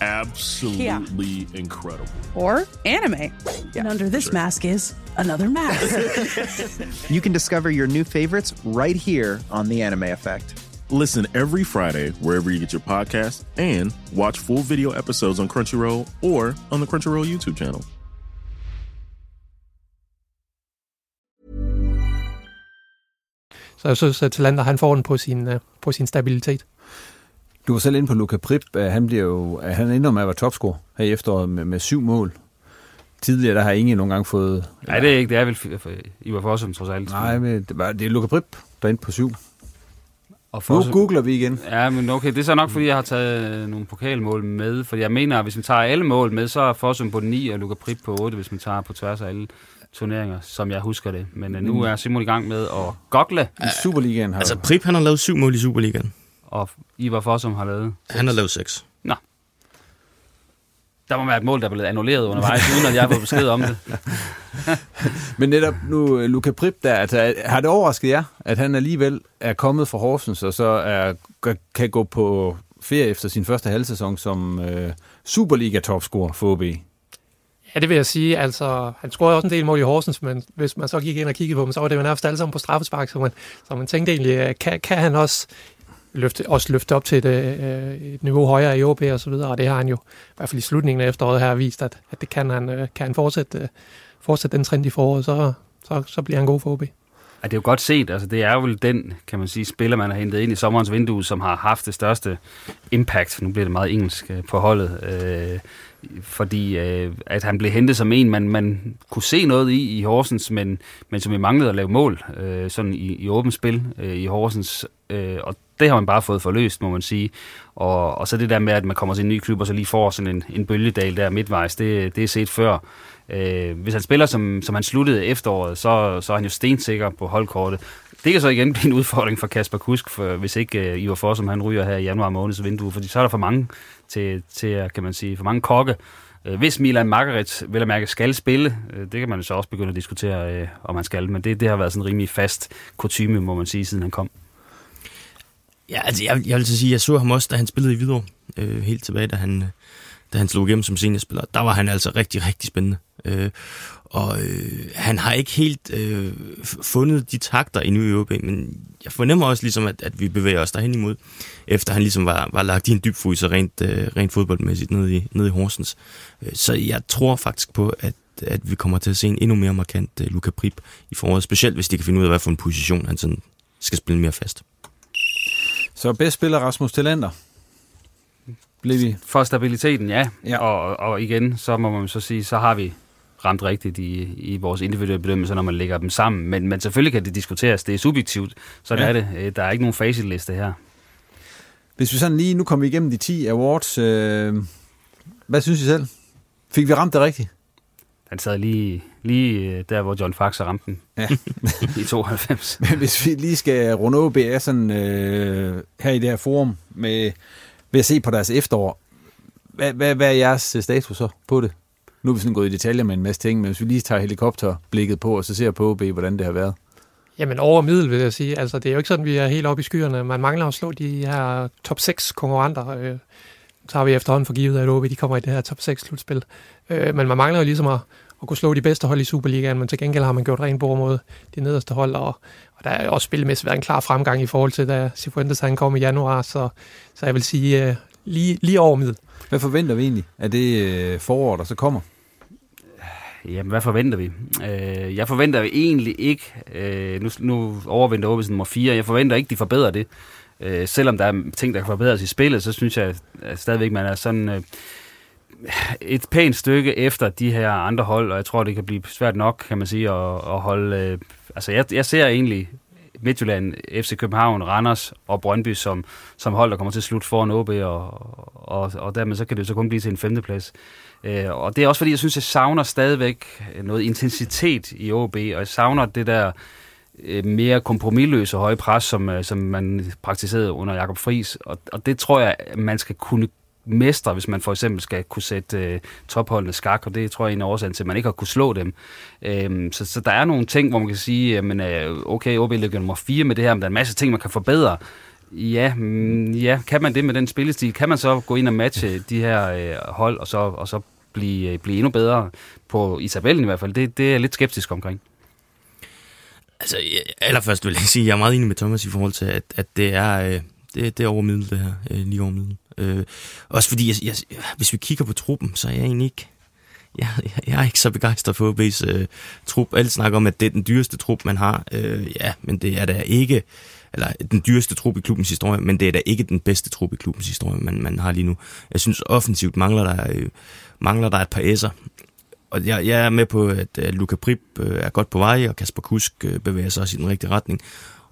absolutely yeah. incredible. Or anime. Yeah, and under this sure. mask is another mask. you can discover your new favorites right here on The Anime Effect. Listen every Friday wherever you get your podcast and watch full video episodes on Crunchyroll or on the Crunchyroll YouTube channel. Så jeg synes, at Talander, han får den på sin, øh, på sin stabilitet. Du var selv inde på Luca Prip. Han bliver jo, han ender med at være topscorer her i efteråret med, med syv mål. Tidligere der har ingen nogen gange fået... Nej, det er ikke. Det er vel Ivar Fossum, trods alt. Nej, men det, var, det er Luca Prip, der er inde på syv. Og nu googler vi igen. Ja, men okay, det er så nok, fordi jeg har taget nogle pokalmål med. For jeg mener, at hvis man tager alle mål med, så er Fossum på 9 og Luca Prip på 8, hvis man tager på tværs af alle turneringer, som jeg husker det. Men uh, nu er Simon i gang med at gogle. I Superligaen har Altså, Prip han har lavet syv mål i Superligaen. Og Ivar Fossum har lavet? Han har lavet 6. Nå. Der må være et mål, der er blevet annulleret undervejs, uden at jeg har fået besked om det. Men netop nu, Luca Prip der, altså, har det overrasket jer, at han alligevel er kommet fra Horsens, og så er, kan gå på ferie efter sin første halvsæson som øh, Superliga-topscorer for OB? Ja, det vil jeg sige. Altså, han scorede også en del mål i Horsens, men hvis man så gik ind og kiggede på dem, så var det jo nærmest alle sammen på straffespark, så man, så man tænkte egentlig, øh, kan, kan han også løfte, også løfte op til et, øh, et niveau højere i OB og så videre, og det har han jo i hvert fald i slutningen af efteråret her vist, at, at det kan han, øh, kan han fortsætte, øh, fortsætte den trend i foråret, så, så, så bliver han god for OB. Ja, det er jo godt set. Altså, det er jo vel den, kan man sige, spiller, man har hentet ind i sommerens vindue, som har haft det største impact. Nu bliver det meget engelsk øh, på holdet. Øh, fordi øh, at han blev hentet som en, man, man kunne se noget i i Horsens, men, men som vi manglede at lave mål øh, sådan i, i åbent spil øh, i Horsens. Øh, og det har man bare fået forløst, må man sige. Og, og så det der med, at man kommer til en ny klub, og så lige får sådan en, en bølgedal der midtvejs, det, det er set før. Øh, hvis han spiller, som, som han sluttede efteråret, så, så er han jo stensikker på holdkortet. Det kan så igen blive en udfordring for Kasper Kusk, for, hvis ikke uh, Ivar Fossum han ryger her i januar måneds vindue, fordi så er der for mange til, til kan man sige, for mange kokke. Uh, hvis Milan Margaret vil at mærke skal spille, uh, det kan man så også begynde at diskutere, uh, om han skal, men det, det har været sådan en rimelig fast kutume, må man sige, siden han kom. Ja, altså jeg, jeg vil sige, jeg så ham også, da han spillede i Hvidovre, uh, helt tilbage, da han, da han slog igennem som seniorspiller. Der var han altså rigtig, rigtig spændende. Uh, og øh, han har ikke helt øh, fundet de takter endnu i OB, men jeg fornemmer også ligesom, at, at vi bevæger os derhen imod, efter han ligesom var, var lagt i en dybfryser rent, øh, rent fodboldmæssigt nede i, nede i Horsens. Øh, så jeg tror faktisk på, at, at vi kommer til at se en endnu mere markant øh, Luka Prip i foråret, specielt hvis de kan finde ud af, hvad for en position han sådan skal spille mere fast. Så bedst spiller Rasmus Tillander. Blev vi? For stabiliteten, ja. ja. Og, og igen, så må man så sige, så har vi ramt rigtigt i, i vores individuelle bedømmelse, når man lægger dem sammen. Men, men selvfølgelig kan det diskuteres. Det er subjektivt. Så ja. er det. Øh, der er ikke nogen facitliste her. Hvis vi sådan lige, nu kommer vi igennem de 10 awards. Øh, hvad synes I selv? Fik vi ramt det rigtigt? Han sad lige, lige øh, der, hvor John Fax ramte den. Ja. I 92. Men hvis vi lige skal runde OB er sådan øh, her i det her forum med, ved at se på deres efterår, hvad, hvad, hvad er jeres status så på det? Nu er vi sådan gået i detaljer med en masse ting, men hvis vi lige tager helikopterblikket på, og så ser på OB, hvordan det har været. Jamen over middel, vil jeg sige. Altså, det er jo ikke sådan, vi er helt oppe i skyerne. Man mangler at slå de her top 6 konkurrenter. Øh, så har vi efterhånden forgivet, at OB de kommer i det her top 6 slutspil. Øh, men man mangler jo ligesom at, at kunne slå de bedste hold i Superligaen, men til gengæld har man gjort rent bord mod de nederste hold, og, og der er også spillemæssigt været en klar fremgang i forhold til, da Cifuentes han kom i januar, så, så jeg vil sige øh, lige, lige over middel. Hvad forventer vi egentlig af det øh, forår, der så kommer? Jamen, hvad forventer vi? Øh, jeg forventer egentlig ikke, øh, nu, nu overvinder OB nummer 4, jeg forventer ikke, de forbedrer det. Øh, selvom der er ting, der kan forbedres i spillet, så synes jeg at stadigvæk, man er sådan øh, et pænt stykke efter de her andre hold, og jeg tror, det kan blive svært nok, kan man sige, at, at holde... Øh, altså, jeg, jeg ser egentlig Midtjylland, FC København, Randers og Brøndby som, som hold, der kommer til slut foran OB, og, og, og dermed så kan det så kun blive til en femteplads. Øh, og det er også fordi, jeg synes, jeg savner stadigvæk noget intensitet i OB, og jeg savner det der øh, mere kompromilløse høje pres, som, øh, som man praktiserede under Jakob Friis. Og, og det tror jeg, man skal kunne mestre, hvis man for eksempel skal kunne sætte øh, topholdene skak, og det tror jeg er en af årsagen til, at man ikke har kunne slå dem. Øhm, så, så der er nogle ting, hvor man kan sige, jamen, øh, okay, OB ligger nummer 4 med det her, men der er en masse ting, man kan forbedre. Ja, mm, ja, kan man det med den spillestil? Kan man så gå ind og matche de her øh, hold, og så, og så blive, øh, blive endnu bedre på i tabellen i hvert fald? Det, det er jeg lidt skeptisk omkring. Altså, allerførst vil jeg sige, at jeg er meget enig med Thomas i forhold til, at, at det er... Øh, det, det er over middel, det her. Øh, lige over middel. Øh, også fordi, jeg, jeg, hvis vi kigger på truppen, så er jeg egentlig ikke... Jeg, jeg, jeg er ikke så begejstret for OB's øh, trup. Alle snakker om, at det er den dyreste trup, man har. Øh, ja, men det er da ikke eller den dyreste trup i klubbens historie, men det er da ikke den bedste trup i klubbens historie, man, man har lige nu. Jeg synes offensivt mangler der, øh, mangler der et par S'er. Og jeg, jeg er med på, at, øh, Luka Prip øh, er godt på vej, og Kasper Kusk øh, bevæger sig også i den rigtige retning.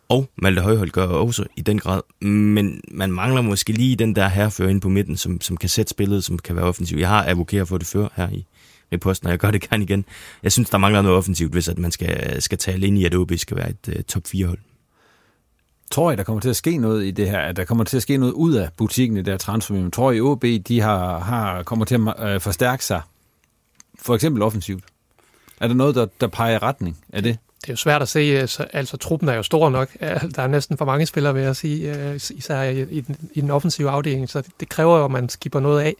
Og Malte Højhold gør også i den grad. Men man mangler måske lige den der herrefører ind på midten, som, som kan sætte spillet, som kan være offensiv. Jeg har advokeret for det før her i, i posten, og jeg gør det gerne igen. Jeg synes, der mangler noget offensivt, hvis at man skal, skal tale ind i, at OB skal være et uh, top 4-hold. Tror I, der kommer til at ske noget i det her? At der kommer til at ske noget ud af butikken i det her transfervindue? Tror I, OB de har, har, kommer til at øh, forstærke sig? For eksempel offensivt. Er der noget, der, der peger retning af det? Det er jo svært at se. Altså, altså truppen er jo stor nok. Der er næsten for mange spillere, vil jeg sige, øh, især i, den, i den offensive afdeling. Så det, det kræver jo, at man skipper noget af.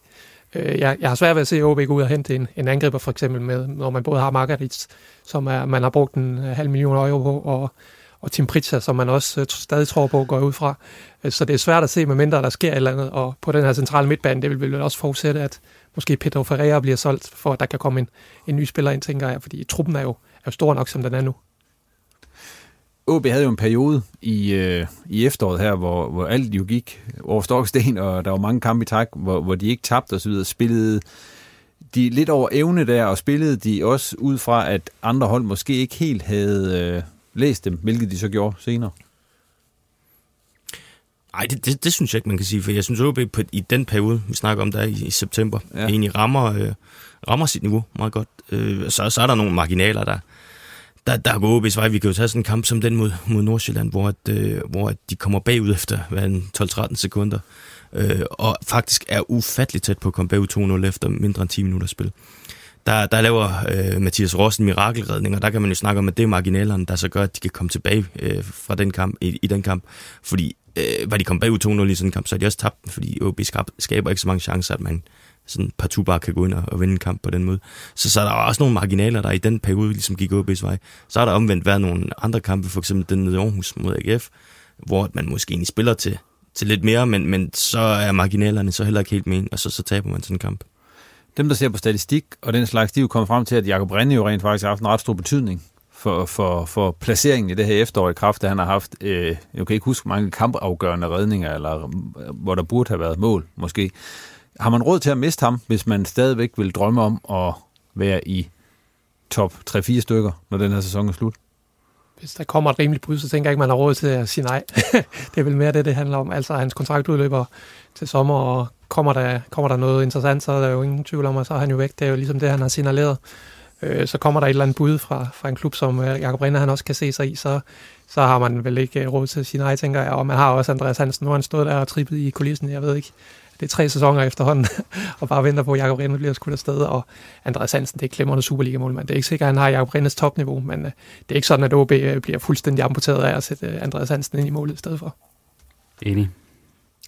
Øh, jeg, jeg har svært ved at se OB gå ud og hente en, en angriber, for eksempel, med, når man både har Margaritz, som er, man har brugt en halv million euro på, og, og Tim Pritza, som man også stadig tror på, går ud fra. Så det er svært at se, med mindre der sker et eller andet. Og på den her centrale midtbane, det vil vel også forudsætte, at måske Pedro Ferreira bliver solgt, for at der kan komme en, en ny spiller ind, tænker jeg. Fordi truppen er jo, er stor nok, som den er nu. OB havde jo en periode i, øh, i efteråret her, hvor, hvor alt jo gik over stoksten, og der var mange kampe i tak, hvor, hvor de ikke tabte osv. Spillede de lidt over evne der, og spillede de også ud fra, at andre hold måske ikke helt havde øh, læst dem, hvilket de så gjorde senere? Nej, det, det, det synes jeg ikke, man kan sige, for jeg synes, OB på, i den periode, vi snakker om der i, i september, ja. egentlig rammer, øh, rammer sit niveau meget godt. Øh, så, så er der nogle marginaler, der, der, der går OB's vej. Vi kan jo tage sådan en kamp som den mod, mod Nordsjælland, hvor, at, øh, hvor at de kommer bagud efter 12-13 sekunder, øh, og faktisk er ufattelig tæt på at komme bagud 2-0 efter mindre end 10 minutter spil. Der, der laver øh, Mathias Ross en mirakelredning, og der kan man jo snakke om, at det er marginalerne, der så gør, at de kan komme tilbage øh, fra den kamp, i, i den kamp. Fordi øh, var de kommet bagud 2-0 i sådan en kamp, så har de også tabt den, fordi OB skaber ikke så mange chancer, at man sådan partout bare kan gå ind og, og vinde en kamp på den måde. Så, så er der også nogle marginaler, der i den periode ligesom gik OB's vej. Så har der omvendt været nogle andre kampe, for eksempel den nede i Aarhus mod AGF, hvor man måske egentlig spiller til, til lidt mere, men, men så er marginalerne så heller ikke helt med, og så, så taber man sådan en kamp. Dem, der ser på statistik og den slags, de er jo kommet frem til, at Jakob Rinde jo rent faktisk har haft en ret stor betydning for, for, for placeringen i det her efterår i kraft, at han har haft, øh, jeg kan ikke huske mange kampafgørende redninger, eller øh, hvor der burde have været mål, måske. Har man råd til at miste ham, hvis man stadigvæk vil drømme om at være i top 3-4 stykker, når den her sæson er slut? Hvis der kommer et rimeligt bud, så tænker jeg ikke, man har råd til at sige nej. det er vel mere det, det handler om. Altså, hans kontrakt udløber til sommer, og kommer der, kommer der noget interessant, så er der jo ingen tvivl om, at så er han jo væk. Det er jo ligesom det, han har signaleret. Øh, så kommer der et eller andet bud fra, fra en klub, som øh, Jakob Rinde, han også kan se sig i, så, så har man vel ikke øh, råd til at sige nej, tænker jeg. Og man har også Andreas Hansen, nu har han stået der og trippet i kulissen, jeg ved ikke, det er tre sæsoner efterhånden, og bare venter på, at Jacob Rinde bliver skudt afsted, og Andreas Hansen, det er klemmerende Superliga-målmand. Det er ikke sikkert, at han har Jacob Rindes topniveau, men det er ikke sådan, at OB bliver fuldstændig amputeret af at sætte Andreas Hansen ind i målet i stedet for. Enig.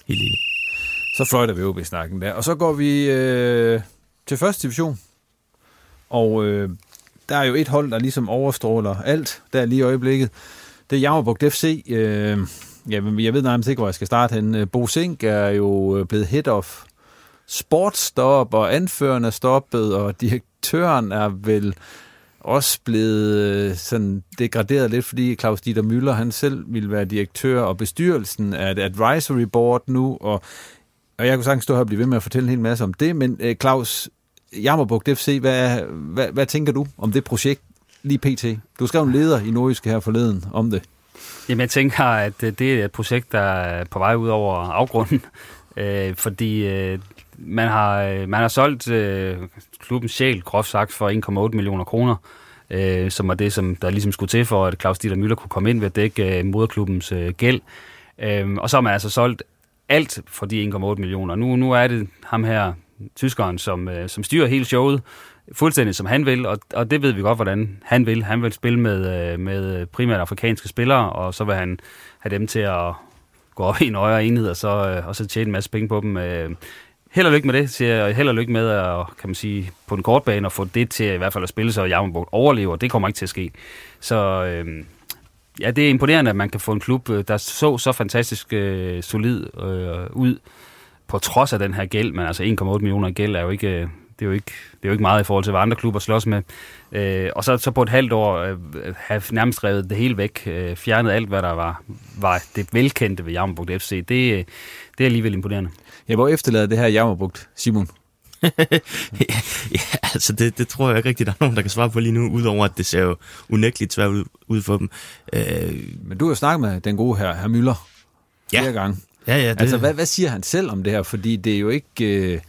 Helt enig. Så fløjter vi OB-snakken der. Og så går vi øh, til første division. Og øh, der er jo et hold, der ligesom overstråler alt der lige i øjeblikket. Det er Jammerbugt FC. Øh, Jamen, jeg ved nærmest ikke, hvor jeg skal starte henne. Øh, Bo Sink er jo øh, blevet head of sportsstop, og anførende er stoppet, og direktøren er vel også blevet øh, sådan degraderet lidt, fordi Claus Dieter Müller, han selv ville være direktør, og bestyrelsen er et advisory board nu, og, og jeg kunne sagtens stå her og blive ved med at fortælle en hel masse om det, men uh, Claus, Jammerbugt FC, hvad, hvad, hvad tænker du om det projekt lige pt? Du skrev en leder i Nordjysk her forleden om det. Jamen, jeg tænker, at øh, det er et projekt, der er på vej ud over afgrunden, øh, fordi øh, man, har, øh, man har solgt øh, klubbens sjæl, groft sagt, for 1,8 millioner kroner, øh, som var det, som der ligesom skulle til for, at Claus Dieter Müller kunne komme ind ved at dække øh, moderklubbens øh, gæld. Øh, og så har man altså solgt alt for de 1,8 millioner. Nu, nu er det ham her, tyskeren, som, øh, som styrer hele showet, fuldstændig som han vil, og, og det ved vi godt, hvordan han vil. Han vil spille med, øh, med primært afrikanske spillere, og så vil han have dem til at gå op i en højere enhed, og så, øh, og så tjene en masse penge på dem. Øh, held og lykke med det, siger jeg. Held og lykke med at, kan man sige, på den korte bane, at få det til i hvert fald at spille, så Jammerburg overlever. Det kommer ikke til at ske. Så øh, ja, det er imponerende, at man kan få en klub, der så så fantastisk øh, solid øh, ud, på trods af den her gæld, men altså 1,8 millioner gæld er jo ikke, det er jo ikke, det er jo ikke meget i forhold til, hvad andre klubber slås med. Øh, og så, så på et halvt år øh, have nærmest revet det hele væk, øh, fjernet alt, hvad der var, var det velkendte ved Jammerbugt FC, det, det er alligevel imponerende. Ja, hvor efterlader det her Jammerbugt, Simon? ja, ja, altså det, det tror jeg ikke rigtigt, der er nogen, der kan svare på lige nu, udover at det ser jo unægteligt svært ud, ud for dem. Øh, Men du har jo snakket med den gode her, herr Møller, ja. flere gange. Ja, ja. Det... Altså, hvad, hvad siger han selv om det her? Fordi det er jo ikke... Øh,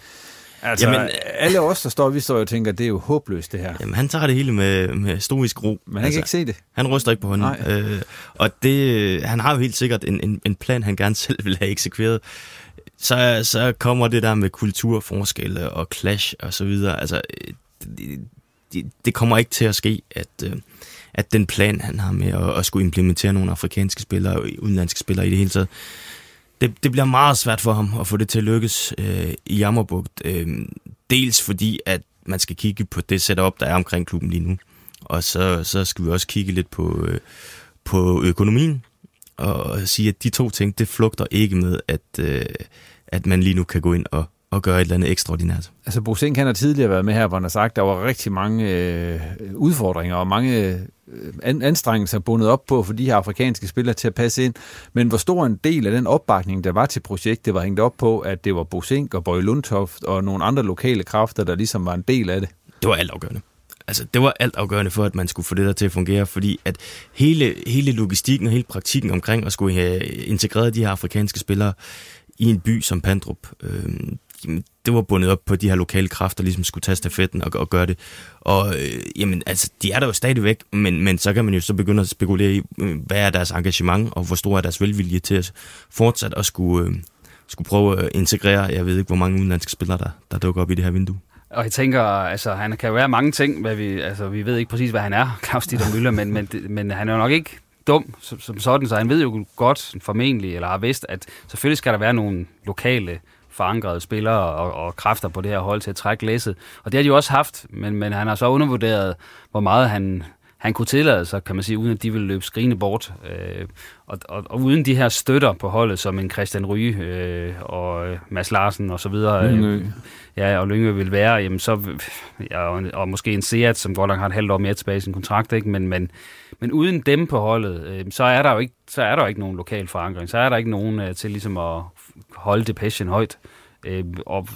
Altså, Jamen, jamen, alle os, der står, vi står og tænker, det er jo håbløst, det her. Jamen, han tager det hele med, med stoisk ro. Men han altså, kan ikke se det. Han ryster ikke på hånden. Øh, og det, han har jo helt sikkert en, en, en plan, han gerne selv vil have eksekveret. Så, så kommer det der med kulturforskelle og clash og så videre. Altså, det, det, det kommer ikke til at ske, at, øh, at den plan, han har med at, at skulle implementere nogle afrikanske spillere og udenlandske spillere i det hele taget, det, det bliver meget svært for ham at få det til at lykkes øh, i Jammerbugt. Øh, dels fordi, at man skal kigge på det setup, der er omkring klubben lige nu. Og så, så skal vi også kigge lidt på, øh, på økonomien, og sige, at de to ting, det flugter ikke med, at, øh, at man lige nu kan gå ind og, og gøre et eller andet ekstraordinært. Altså Bosink, han har tidligere været med her, hvor han har sagt, at der var rigtig mange øh, udfordringer og mange øh, anstrengelser bundet op på for de her afrikanske spillere til at passe ind. Men hvor stor en del af den opbakning, der var til projektet, var hængt op på, at det var Bosink og Bøje Lundtoft og nogle andre lokale kræfter, der ligesom var en del af det? Det var altafgørende. Altså, det var altafgørende for, at man skulle få det der til at fungere, fordi at hele, hele logistikken og hele praktikken omkring at skulle have integreret de her afrikanske spillere i en by som Pandrup, øh, det var bundet op på de her lokale kræfter, ligesom skulle tage stafetten og, og gøre det. Og øh, jamen, altså, de er der jo stadigvæk, men, men så kan man jo så begynde at spekulere i, øh, hvad er deres engagement, og hvor stor er deres velvilje til at fortsat at skulle, øh, skulle prøve at integrere, jeg ved ikke, hvor mange udenlandske spillere, der, der dukker op i det her vindue. Og jeg tænker, altså, han kan jo være mange ting, hvad vi, altså, vi ved ikke præcis, hvad han er, Claus Dieter Müller, men, men, men han er jo nok ikke dum som, som sådan, så han ved jo godt formentlig, eller har vidst, at selvfølgelig skal der være nogle lokale forankrede spillere og, og kræfter på det her hold til at trække læsset. Og det har de jo også haft, men, men han har så undervurderet, hvor meget han, han kunne tillade sig, kan man sige, uden at de ville løbe skrigende bort. Øh, og, og, og uden de her støtter på holdet, som en Christian Ryge øh, og Mads Larsen og så videre, øh, ja, og Lyngø vil være, jamen så, ja, og, og måske en Seat, som godt nok har et halvt år mere tilbage i sin kontrakt, ikke? Men, men, men uden dem på holdet, øh, så er der jo ikke, så er der jo ikke nogen lokal forankring, så er der ikke nogen øh, til ligesom at holde det passion højt. Øh, og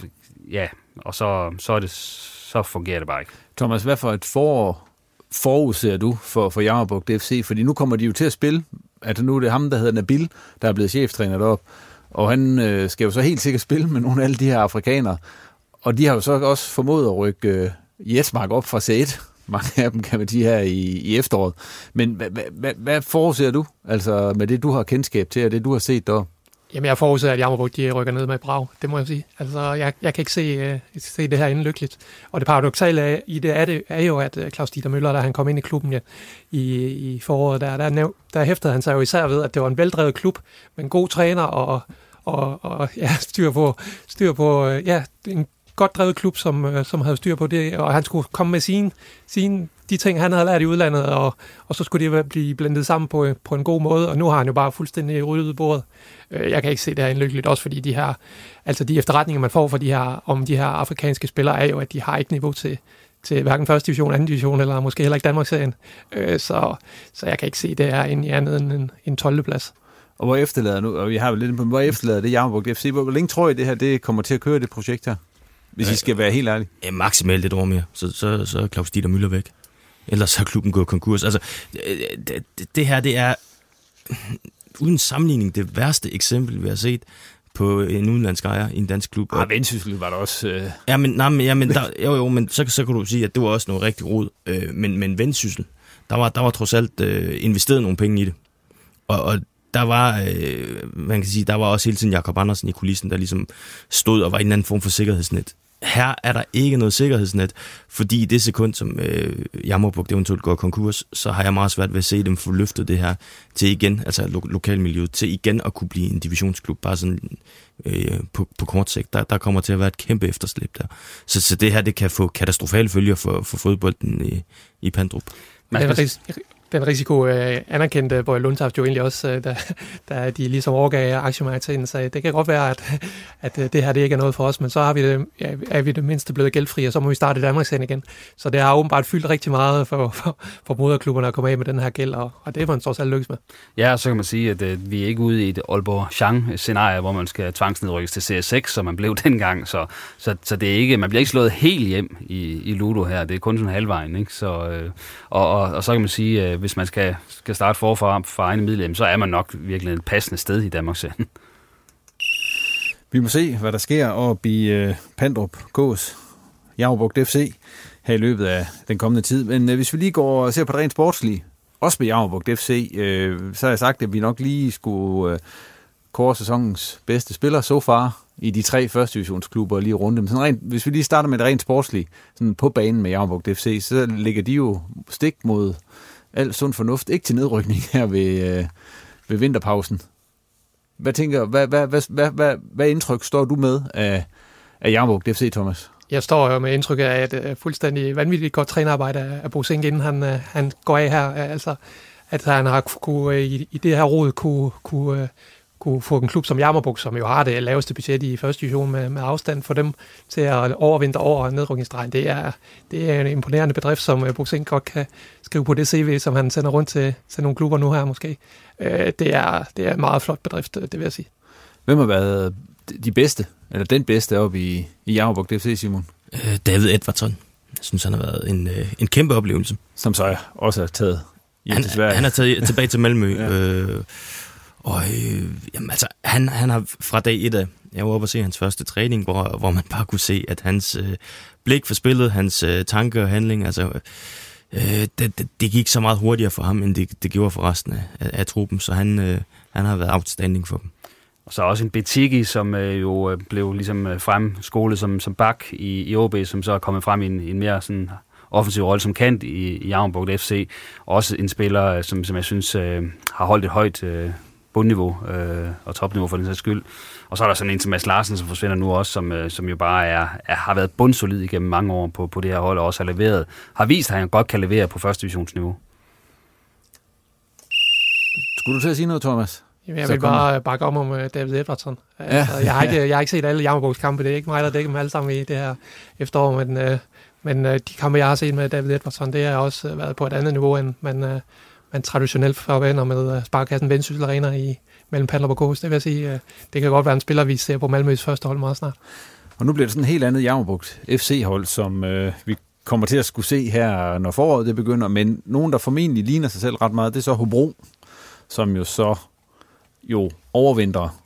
ja, og så, så, er det, så fungerer det bare ikke. Thomas, hvad for et forår forudser du for, for Jammerbugt FC? Fordi nu kommer de jo til at spille. Altså nu er det ham, der hedder Nabil, der er blevet cheftræner derop. Og han øh, skal jo så helt sikkert spille med nogle af alle de her afrikanere. Og de har jo så også formået at rykke øh, Jesmark op fra C1. Mange af dem kan man sige her i, i efteråret. Men hvad, hvad, hvad forudser du? Altså med det, du har kendskab til, og det, du har set deroppe? Jamen, jeg forudser, at Jammerburg de rykker ned med brag. Det må jeg sige. Altså, jeg, jeg kan ikke se, uh, se det her inden lykkeligt. Og det paradoxale i det er, det er jo, at øh, Claus Dieter Møller, da han kom ind i klubben ja, i, i foråret, der, der, der, der hæftede han sig jo især ved, at det var en veldrevet klub med en god træner og, og, og ja, styr på, styr på øh, ja, en godt drevet klub, som, øh, som havde styr på det, og han skulle komme med sine, sine de ting, han havde lært i udlandet, og, og så skulle det blive blandet sammen på, øh, på en god måde, og nu har han jo bare fuldstændig ryddet bordet. Øh, jeg kan ikke se det her indlykkeligt, også fordi de her, altså de efterretninger, man får for de her, om de her afrikanske spillere, er jo, at de har ikke niveau til, til hverken første division, anden division, eller måske heller ikke Danmarksserien. Øh, så, så jeg kan ikke se det her ind i andet end en, en 12. plads. Og hvor efterlader nu, og vi har jo lidt på, hvor efterlader det Jammerburg FC? Hvor længe tror I, det her det kommer til at køre, det projekt her? Hvis I skal være helt ærlige. Ja, maksimalt et år mere, så, så, så er Claus Dieter Møller væk. Ellers så er klubben gået konkurs. Altså, det, det her, det er uden sammenligning det værste eksempel, vi har set på en udenlandsk ejer i en dansk klub. Ah, Vendsyssel var der også... Øh... Ja, men, nej, men, ja, men der, jo, jo, men så, så kan du sige, at det var også noget rigtig rod. Øh, men, men Vendsyssel, der var, der var trods alt øh, investeret nogle penge i det. Og, og der var, øh, man kan sige, der var også hele tiden Jakob Andersen i kulissen, der ligesom stod og var en anden form for sikkerhedsnet her er der ikke noget sikkerhedsnet, fordi i det sekund, som øh, Jammerburg eventuelt går konkurs, så har jeg meget svært ved at se dem få løftet det her til igen, altså lo- lokalmiljøet, til igen at kunne blive en divisionsklub, bare sådan øh, på, på kort sigt. Der, der kommer til at være et kæmpe efterslæb der. Så, så det her, det kan få katastrofale følger for, for fodbolden i, i Pandrup. Men den risiko øh, anerkendte Bøje Lundtaft jo egentlig også, øh, da, da de ligesom overgav aktiemarkedet sagde, det kan godt være, at, at øh, det her det ikke er noget for os, men så har vi det, ja, er vi det mindste blevet gældfri, og så må vi starte i Danmark igen. Så det har åbenbart fyldt rigtig meget for, for, for moderklubberne at komme af med den her gæld, og, og det var en trods alt lykkes med. Ja, så kan man sige, at øh, vi er ikke ude i et Aalborg Chang-scenarie, hvor man skal tvangsnedrykkes til CS6, som man blev dengang, så, så, så det er ikke, man bliver ikke slået helt hjem i, i Ludo her, det er kun sådan halvvejen, ikke? Så, øh, og, og, og, så kan man sige, øh, hvis man skal, skal starte forfra for egne midler, så er man nok virkelig et passende sted i Danmark selv. Vi må se, hvad der sker op i øh, Pandrup, Gås, Javbugt FC her i løbet af den kommende tid. Men øh, hvis vi lige går og ser på det rent sportslige, også med Javbugt FC, øh, så har jeg sagt, at vi nok lige skulle øh, kåre sæsonens bedste spiller så so far i de tre første divisionsklubber lige rundt. dem. sådan rent, hvis vi lige starter med det rent sportslige, sådan på banen med Javbugt FC, så ligger de jo stik mod al sund fornuft, ikke til nedrykning her ved, øh, ved vinterpausen. Hvad tænker, hvad, hvad, hvad, hvad, hvad, hvad indtryk står du med af, af Jarmburg DFC, Thomas? Jeg står jo med indtryk af et øh, fuldstændig vanvittigt godt trænerarbejde af, Bo Sink, inden han, øh, han går af her. Altså, at han har kunne, øh, i, i det her råd kunne, kunne, kunne få en klub som Jammerbuk, som jo har det laveste budget i første division med, med afstand for dem til at overvinde over nedrykningsdrejen. Det er, det er en imponerende bedrift, som Bo Sink godt kan skrive på det CV, som han sender rundt til, til nogle klubber nu her måske. Uh, det, er, det er en meget flot bedrift, det vil jeg sige. Hvem har været de bedste, eller den bedste oppe i, i Jammerburg FC, Simon? Øh, David Edvardsson. Jeg synes, han har været en, øh, en kæmpe oplevelse. Som så også har taget han, han har taget tilbage til Malmø. ja. øh, og øh, jamen, altså, han, han har fra dag et af, jeg var oppe og se hans første træning, hvor, hvor man bare kunne se, at hans øh, blik for spillet, hans øh, tanke og handling, altså, øh, Øh, det, det, det gik så meget hurtigere for ham, end det, det gjorde for resten af, af, af truppen, så han, øh, han har været outstanding for dem. Og så også en Betiki, som øh, jo øh, blev ligesom øh, fremskolet som, som bak i, i OB, som så er kommet frem i en, en mere sådan offensiv rolle som kant i, i Javnborg FC. Også en spiller, som, som jeg synes øh, har holdt et højt øh, bundniveau øh, og topniveau for den sags skyld. Og så er der sådan en som Mads Larsen, som forsvinder nu også, som, øh, som jo bare er, er, har været bundsolid igennem mange år på, på det her hold, og også har leveret, har vist, at han godt kan levere på første divisionsniveau. Skulle du til at sige noget, Thomas? Jamen, jeg vil bare bakke om om David Edvardsson. Ja. Altså, jeg, har ikke, jeg har ikke set alle Jammerbogs kampe. Det er ikke mig, der dækker dem alle sammen i det her efterår. Men, øh, men øh, de kampe, jeg har set med David Edvardsson, det har også øh, været på et andet niveau, end man, man traditionelt forventer med Sparkassen Vendsyssel Arena i, mellem Pandler og Kås. Det vil jeg sige, det kan godt være en spiller, vi ser på Malmøs første hold meget snart. Og nu bliver det sådan en helt andet Jammerbugt FC-hold, som øh, vi kommer til at skulle se her, når foråret det begynder. Men nogen, der formentlig ligner sig selv ret meget, det er så Hobro, som jo så jo overvinter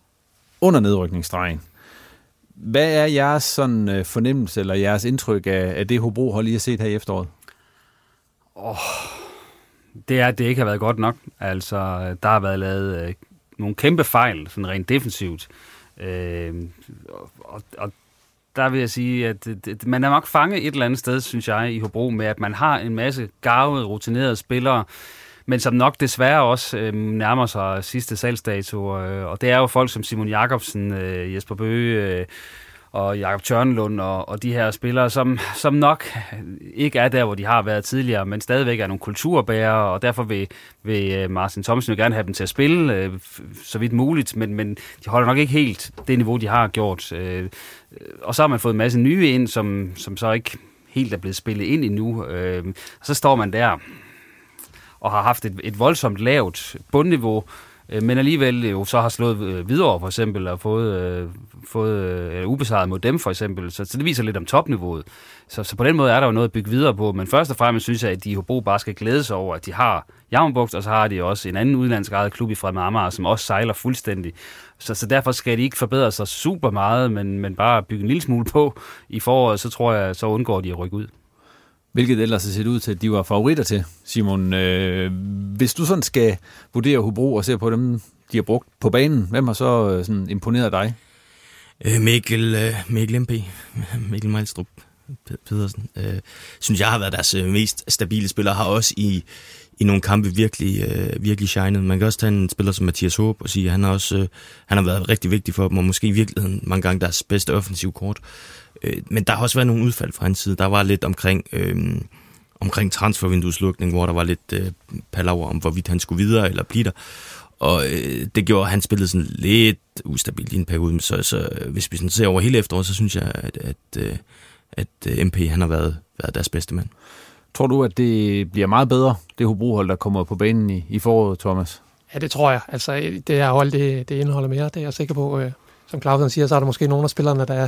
under nedrykningsstregen. Hvad er jeres sådan, øh, fornemmelse eller jeres indtryk af, af det Hobro har lige set her i efteråret? Oh, det er, at det ikke har været godt nok. Altså, der har været lavet øh, nogle kæmpe fejl, sådan rent defensivt. Øh, og, og der vil jeg sige, at det, man er nok fanget et eller andet sted, synes jeg, i Hobro, med at man har en masse garvede, rutinerede spillere, men som nok desværre også øh, nærmer sig sidste salgsdato. Øh, og det er jo folk som Simon Jakobsen, øh, Jesper Bøge, øh, og Jakob Tørnlund og, og de her spillere, som, som nok ikke er der, hvor de har været tidligere, men stadigvæk er nogle kulturbærere, og derfor vil, vil øh, Martin Thomsen jo gerne have dem til at spille, øh, så vidt muligt, men, men de holder nok ikke helt det niveau, de har gjort. Øh, øh, og så har man fået en masse nye ind, som, som så ikke helt er blevet spillet ind endnu. Øh, og så står man der og har haft et, et voldsomt lavt bundniveau, Øh, men alligevel øh, jo så har slået øh, videre for eksempel, og fået, øh, fået øh, ubesejret mod dem for eksempel. Så, så det viser lidt om topniveauet. Så, så på den måde er der jo noget at bygge videre på. Men først og fremmest synes jeg, at de i Hobro bare skal glæde sig over, at de har Javnbugt, og så har de også en anden udenlandsk eget klub i Fremad Amager, som også sejler fuldstændig. Så, så derfor skal de ikke forbedre sig super meget, men, men bare bygge en lille smule på i foråret, så tror jeg, så undgår de at rykke ud. Hvilket ellers har set ud til, at de var favoritter til, Simon. Øh, hvis du sådan skal vurdere Hobro og se på dem, de har brugt på banen, hvem har så øh, sådan imponeret dig? Øh, Mikkel, øh, Mikkel MP, Mikkel Meilstrup Pedersen, øh, synes jeg har været deres øh, mest stabile spiller, har også i, i nogle kampe virkelig, øh, virkelig shined. Man kan også tage en spiller som Mathias Håb og sige, at han har, også, øh, han har været rigtig vigtig for dem, og måske i virkeligheden mange gange deres bedste offensiv kort. Øh, men der har også været nogle udfald fra hans side. Der var lidt omkring, øh, omkring transfervindueslukning, hvor der var lidt øh, palaver om, hvorvidt han skulle videre eller blive der. Og øh, det gjorde, at han spillede sådan lidt ustabilt i en periode. Så, så hvis vi sådan ser over hele efteråret, så synes jeg, at, at, øh, at, at øh, MP han har været, været deres bedste mand. Tror du, at det bliver meget bedre, det Hobro-hold, der kommer på banen i, i foråret, Thomas? Ja, det tror jeg. Altså, det her hold, det, det indeholder mere, det er jeg sikker på. Øh, som Clausen siger, så er der måske nogle af spillerne, der,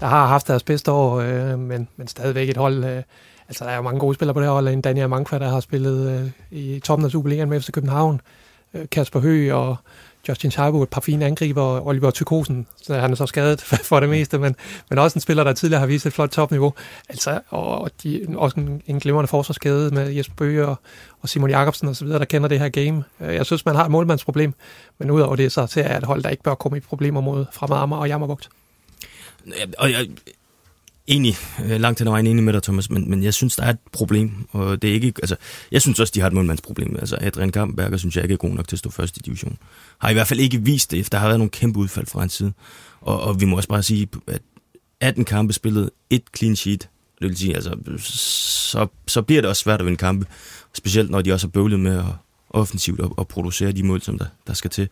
der har haft deres bedste år, øh, men, men stadigvæk et hold. Øh, altså, der er jo mange gode spillere på det her hold. En Daniel Mankva, der har spillet øh, i toppen af Superligaen med FC København. øh, Kasper Høgh og Justin Charbo, et par fine angriber, og Oliver Tykosen, så han er så skadet for det meste, men, men også en spiller, der tidligere har vist et flot topniveau. Altså, og de, også en, en glimrende forsvarsskade med Jesper Bøge og, og Simon Jakobsen osv., der kender det her game. Øh, jeg synes, man har et målmandsproblem, men udover det, så ser jeg et hold, der ikke bør komme i problemer mod Fremad Amager og Jammerbugt. Og jeg, enig, øh, langt hen ad vejen enig med dig, Thomas, men, men jeg synes, der er et problem, og det er ikke, altså, jeg synes også, de har et målmandsproblem. Altså, Adrian Kampenberger synes jeg ikke er god nok til at stå først i division. Har i hvert fald ikke vist det, der har været nogle kæmpe udfald fra hans side. Og, og vi må også bare sige, at 18 kampe spillet, et clean sheet, det vil sige, altså, så, så bliver det også svært at vinde kampe, specielt når de også har bøvlet med at, offensivt og, og producere de mål, som der, der skal til.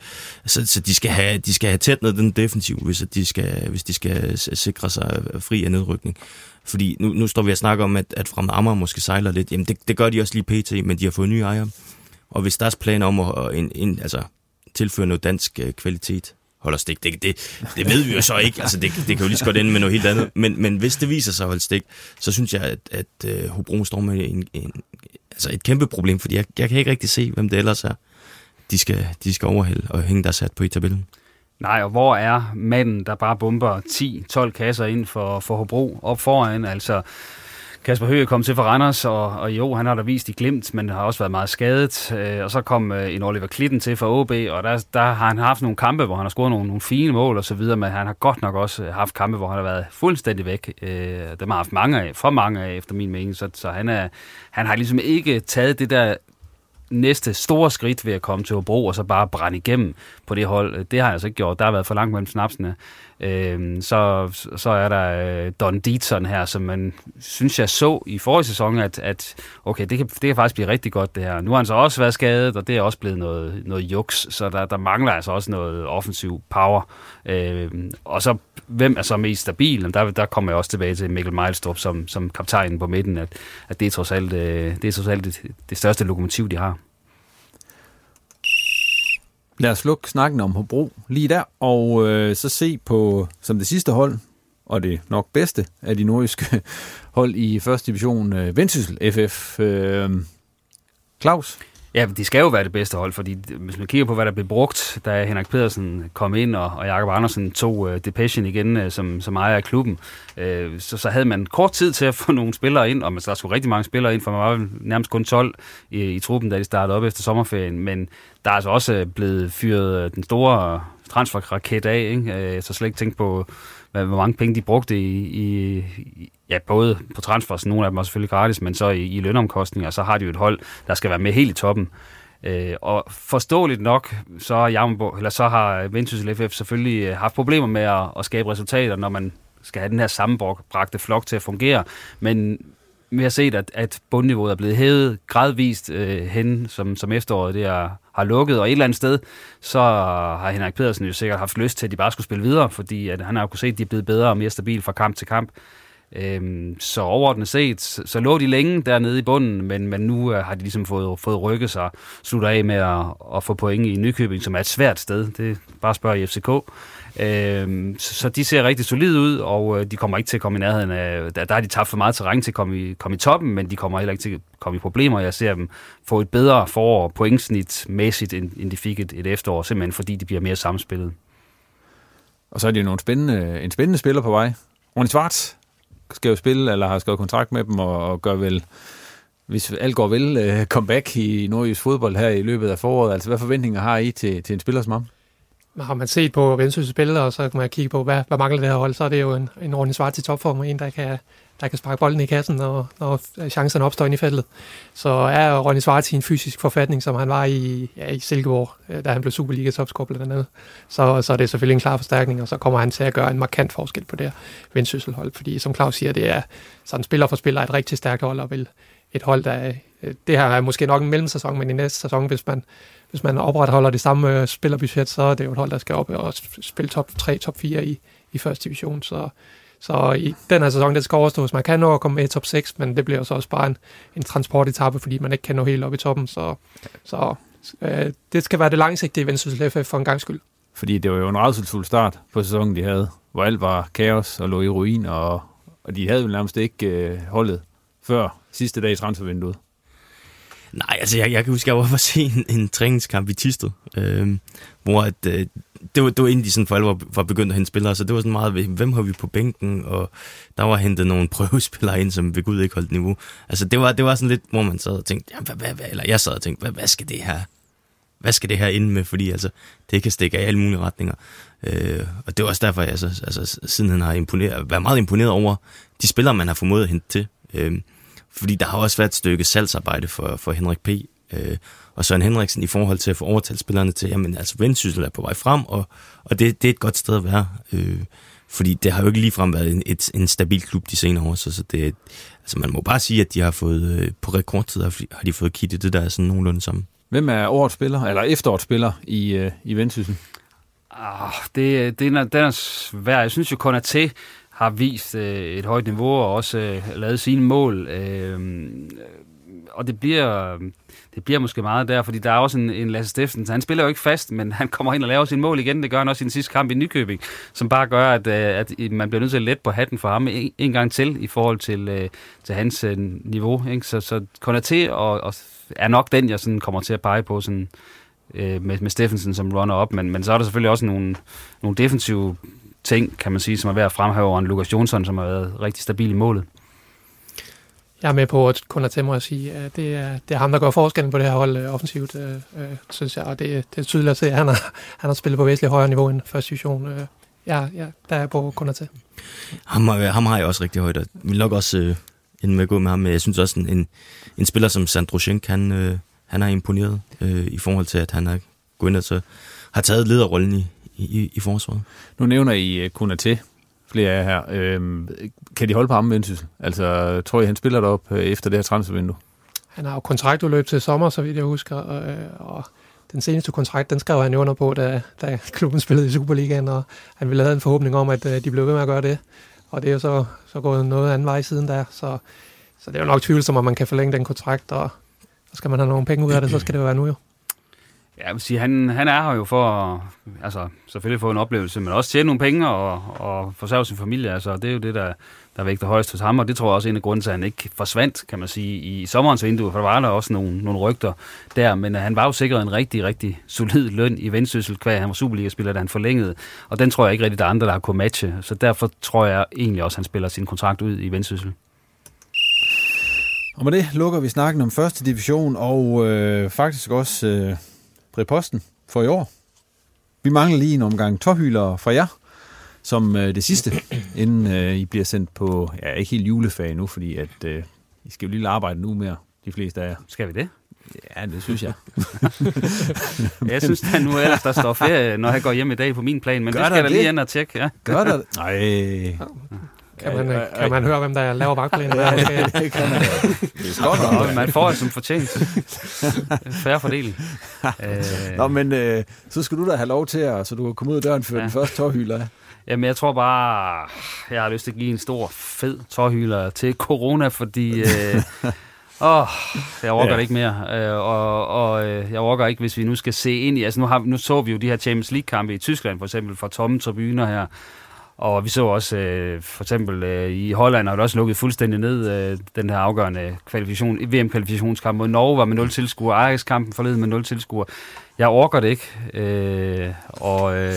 Så, så de skal have, de skal have tæt ned den defensiv, hvis de skal, hvis de skal sikre sig fri af nedrykning. Fordi nu, nu står vi og snakker om, at, at Fremad Amager måske sejler lidt. Jamen det, det gør de også lige pt, men de har fået nye ejere. Og hvis deres plan om at at en, en, altså, tilføre noget dansk øh, kvalitet holder stik. Det, det, det ved vi jo så ikke. Altså, det, det kan jo lige så godt ende med noget helt andet. Men, men hvis det viser sig at holde stik, så synes jeg, at, at at Hobro står med en, en, altså et kæmpe problem, fordi jeg, jeg kan ikke rigtig se, hvem det ellers er, de skal, de skal overhælde og hænge der sat på i tabellen. Nej, og hvor er manden, der bare bomber 10-12 kasser ind for, for Hobro op foran? Altså, Kasper Høgh kom til for Randers, og, og jo, han har da vist i glimt, men har også været meget skadet. Øh, og så kom øh, en Oliver Klitten til for OB, og der, der har han haft nogle kampe, hvor han har scoret nogle, nogle fine mål og så videre, men han har godt nok også øh, haft kampe, hvor han har været fuldstændig væk. Øh, dem har haft mange af, for mange af, efter min mening, så, så han, er, han har ligesom ikke taget det der næste store skridt ved at komme til Hobro og så bare brænde igennem på det hold. Øh, det har jeg altså ikke gjort. Der har været for langt mellem snapsene. Øh, så, så er der øh, Don Dietzson her, som man synes, jeg så i forrige sæson, at, at okay, det kan, det kan faktisk blive rigtig godt det her. Nu har han så også været skadet, og det er også blevet noget, noget juks, så der, der mangler altså også noget offensiv power. Øh, og så, hvem er så mest stabil? Der, der kommer jeg også tilbage til Mikkel Meilstrup som, som kaptajnen på midten, at, at det er trods alt, øh, det, er trods alt det, det største lokomotiv, de har. Lad os slukke snakken om Hobro lige der, og øh, så se på, som det sidste hold, og det nok bedste af de nordiske hold i første division, øh, Vendsyssel FF. Øh, Claus? Ja, de skal jo være det bedste hold, fordi hvis man kigger på, hvad der blev brugt, da Henrik Pedersen kom ind, og, og Jakob Andersen tog øh, uh, Depression igen uh, som, som ejer af klubben, uh, så, så havde man kort tid til at få nogle spillere ind, og man, der skulle rigtig mange spillere ind, for man var nærmest kun 12 i, i truppen, da de startede op efter sommerferien, men der er altså også blevet fyret den store transferraket af, ikke? Uh, så slet ikke tænkt på, hvad, hvor mange penge de brugte i, i, ja, både på transfers, nogle af dem er selvfølgelig gratis, men så i, i lønomkostninger, så har de jo et hold, der skal være med helt i toppen. Øh, og forståeligt nok, så, Jammerbo, eller så har Vendsyssel FF selvfølgelig øh, haft problemer med at, at skabe resultater, når man skal have den her sammenbragte flok til at fungere. Men vi har set, at, at bundniveauet er blevet hævet gradvist øh, hen, som, som efteråret det er, har lukket, og et eller andet sted, så har Henrik Pedersen jo sikkert haft lyst til, at de bare skulle spille videre, fordi at han har jo kunnet se, at de er blevet bedre og mere stabile fra kamp til kamp. Øhm, så overordnet set, så lå de længe dernede i bunden, men, men nu øh, har de ligesom fået, fået rykket sig, slutter af med at, at få point i Nykøbing, som er et svært sted. Det er bare at spørge i FCK. Øh, så, så de ser rigtig solide ud, og øh, de kommer ikke til at komme i nærheden af... Der, der har de tabt for meget terræn til at komme i, komme i toppen, men de kommer heller ikke til at komme i problemer. Jeg ser dem få et bedre forår pointsnitmæssigt, end, end de fik et, et efterår, simpelthen fordi de bliver mere samspillet. Og så er det jo nogle spændende, en spændende spiller på vej. Ronny Schwartz skal jo spille, eller har skrevet kontrakt med dem, og, og gør vel, hvis alt går vel, uh, comeback i nordjysk fodbold her i løbet af foråret. Altså, hvad forventninger har I til, til en spiller som ham? Har man set på Vendsyssels spil, og så kan man kigge på, hvad, hvad mangler det her hold, så er det jo en, en ordentlig svar til topform, en, der kan, der kan sparke bolden i kassen, når, når øh, chancerne opstår ind i feltet. Så er Ronny Svart i en fysisk forfatning, som han var i, ja, i Silkeborg, øh, da han blev Superliga topscorer blandt andet. Så, så er det selvfølgelig en klar forstærkning, og så kommer han til at gøre en markant forskel på det her Vendsysselhold. Fordi som Claus siger, det er sådan spiller for spiller et rigtig stærkt hold, og vil et hold, der øh, det her er måske nok en mellemsæson, men i næste sæson, hvis man, hvis man opretholder det samme øh, spillerbudget, så er det jo et hold, der skal op og spille top 3, top 4 i, i første division. Så, så i den her sæson, det skal overstås. Man kan nå at komme med i top 6, men det bliver så også bare en, en transportetappe, fordi man ikke kan nå helt op i toppen. Så, så øh, det skal være det langsigtede Vendsyssel FF for en gang skyld. Fordi det var jo en redselsfuld start på sæsonen, de havde, hvor alt var kaos og lå i ruin, og, og de havde jo nærmest ikke øh, holdet før sidste dag i transfervinduet. Nej, altså jeg, jeg kan huske, jeg var for se en, en træningskamp i Tisted, øh, hvor at, øh, det, var, det var inden de sådan for alvor var begyndt at hente spillere, så det var sådan meget, hvem har vi på bænken, og der var hentet nogle prøvespillere ind, som ved Gud ikke holdt niveau. Altså det var, det var sådan lidt, hvor man sad og tænkte, ja, hvad, hvad, hvad, eller jeg sad og tænkte, hvad, hvad skal det her hvad skal det her ind med, fordi altså, det kan stikke af i alle mulige retninger. Øh, og det er også derfor, jeg altså, altså, sidenhen har imponeret, været meget imponeret over de spillere, man har formået at hente til. Øh, fordi der har også været et stykke salgsarbejde for, for Henrik P. Øh, og Søren Henriksen i forhold til at få overtalt spillerne til, jamen altså Vendsyssel er på vej frem, og, og det, det er et godt sted at være. Øh, fordi det har jo ikke ligefrem været en, et, en stabil klub de senere år, så, så det, altså man må bare sige, at de har fået, øh, på rekordtid har de fået kittet det der sådan nogenlunde sammen. Hvem er årets spiller, eller efterårets spiller i, øh, i Vendsyssel? Ah, det, det er, den er svær. Jeg synes jo, Konaté har vist øh, et højt niveau og også øh, lavet sine mål. Øh, og det bliver, det bliver måske meget der, fordi der er også en, en Lasse Steffensen. Han spiller jo ikke fast, men han kommer ind og laver sin mål igen. Det gør han også i den sidste kamp i Nykøbing, som bare gør, at, øh, at man bliver nødt til at lette på hatten for ham en, en gang til i forhold til, øh, til hans øh, niveau. Ikke? Så, så Konaté og, og er nok den, jeg sådan kommer til at pege på sådan, øh, med, med Steffensen som runner op. Men, men så er der selvfølgelig også nogle, nogle defensive ting, kan man sige, som er værd at fremhæve over en Lukas Jonsson, som har været rigtig stabil i målet. Jeg er med på at kun at mig at sige, at det er, det er ham, der gør forskellen på det her hold øh, offensivt, øh, øh, synes jeg. Og det, det er tydeligt at se, at han har, han har spillet på væsentligt højere niveau end første division. Øh, ja, ja, der er på kun at tage. Ham, ham har jeg også rigtig højt, og vil nok også øh, ende med at gå med ham. Men jeg synes også, en, en, en spiller som Sandro Schenk, han, øh, han har imponeret øh, i forhold til, at han har gået ind og så har taget lederrollen i, i, i forsvaret. Nu nævner I uh, Kunate, flere af jer her. Øhm, kan de holde på ham, Vendsyssel? Altså, tror I, han spiller op øh, efter det her transfervindue? Han har jo kontraktudløb til sommer, så vidt jeg husker, og, øh, og den seneste kontrakt, den skrev han under på, da, da klubben spillede i Superligaen, og han ville have en forhåbning om, at øh, de blev ved med at gøre det. Og det er jo så, så gået noget anden vej siden der, så, så det er jo nok tvivlsomt, om man kan forlænge den kontrakt, og så skal man have nogle penge ud af det, så skal det jo være nu jo. Ja, jeg vil sige, han, han er her jo for at, altså, selvfølgelig få en oplevelse, men også tjene nogle penge og, og forsørge sin familie. Altså, det er jo det, der, der vægter højst hos ham, og det tror jeg også er en af grunden til, at han ikke forsvandt, kan man sige, i sommerens vindue, for der var der også nogle, nogle rygter der, men øh, han var jo sikret en rigtig, rigtig solid løn i vendsyssel, kvæg han var Superliga-spiller, da han forlængede, og den tror jeg ikke rigtig, der er andre, der har kunnet matche, så derfor tror jeg egentlig også, at han spiller sin kontrakt ud i vendsyssel. Og med det lukker vi snakken om første division, og øh, faktisk også øh, Briposten for i år. Vi mangler lige en omgang tårhylere fra jer, som øh, det sidste, inden øh, I bliver sendt på, ja, ikke helt juleferie nu, fordi at øh, I skal jo lige arbejde nu mere, de fleste af jer. Skal vi det? Ja, det synes jeg. jeg synes at nu ellers, der står ferie, når jeg går hjem i dag på min plan, men Gør det skal jeg da lige ind og tjekke. Ja. Gør der det? Nej. Kan man, kan man høre, hvem der laver vagtplanen? Ja, det kan man. Det er godt nok. Man får det som fortjent. Færre fordeling. Nå, men øh, så skal du da have lov til at, så du kan komme ud af døren før ja. den første tårhyler. Jamen, jeg tror bare, jeg har lyst til at give en stor, fed tårhyler til corona, fordi... Øh, Åh, jeg overgår ja. det ikke mere. Øh, og og øh, jeg overgår ikke, hvis vi nu skal se ind i... Altså, nu, har, nu så vi jo de her Champions League-kampe i Tyskland, for eksempel, fra tomme tribuner her. Og vi så også, øh, for eksempel øh, i Holland har det også lukket fuldstændig ned øh, den her afgørende kvalifikation, VM-kvalifikationskamp mod Norge var med 0 tilskuere, Ajax-kampen forleden med 0 tilskuere. Jeg orker det ikke. Øh, og øh,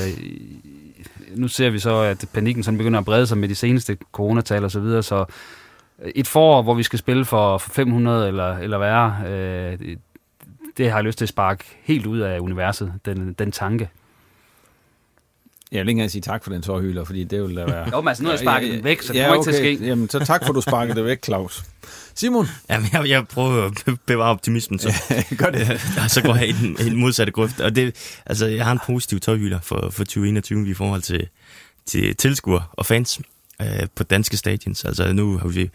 nu ser vi så, at panikken sådan begynder at brede sig med de seneste coronatal og så videre, så øh, et forår, hvor vi skal spille for, for 500 eller, eller værre, øh, det, det har jeg lyst til at sparke helt ud af universet, den, den tanke. Jeg vil ikke engang sige tak for den tårhylder, fordi det vil da være... jo, men altså nu har jeg sparket den væk, så det ja, kommer okay. ikke til at ske. Jamen, så tak for, at du sparkede det væk, Claus. Simon? Jamen, jeg, jeg prøver at bevare optimismen, så, Gør det. så går jeg i den, i den modsatte grøft. Og det, altså, jeg har en positiv tårhylder for, for 2021 i forhold til, til tilskuere og fans øh, på danske stadions. Altså, nu har vi,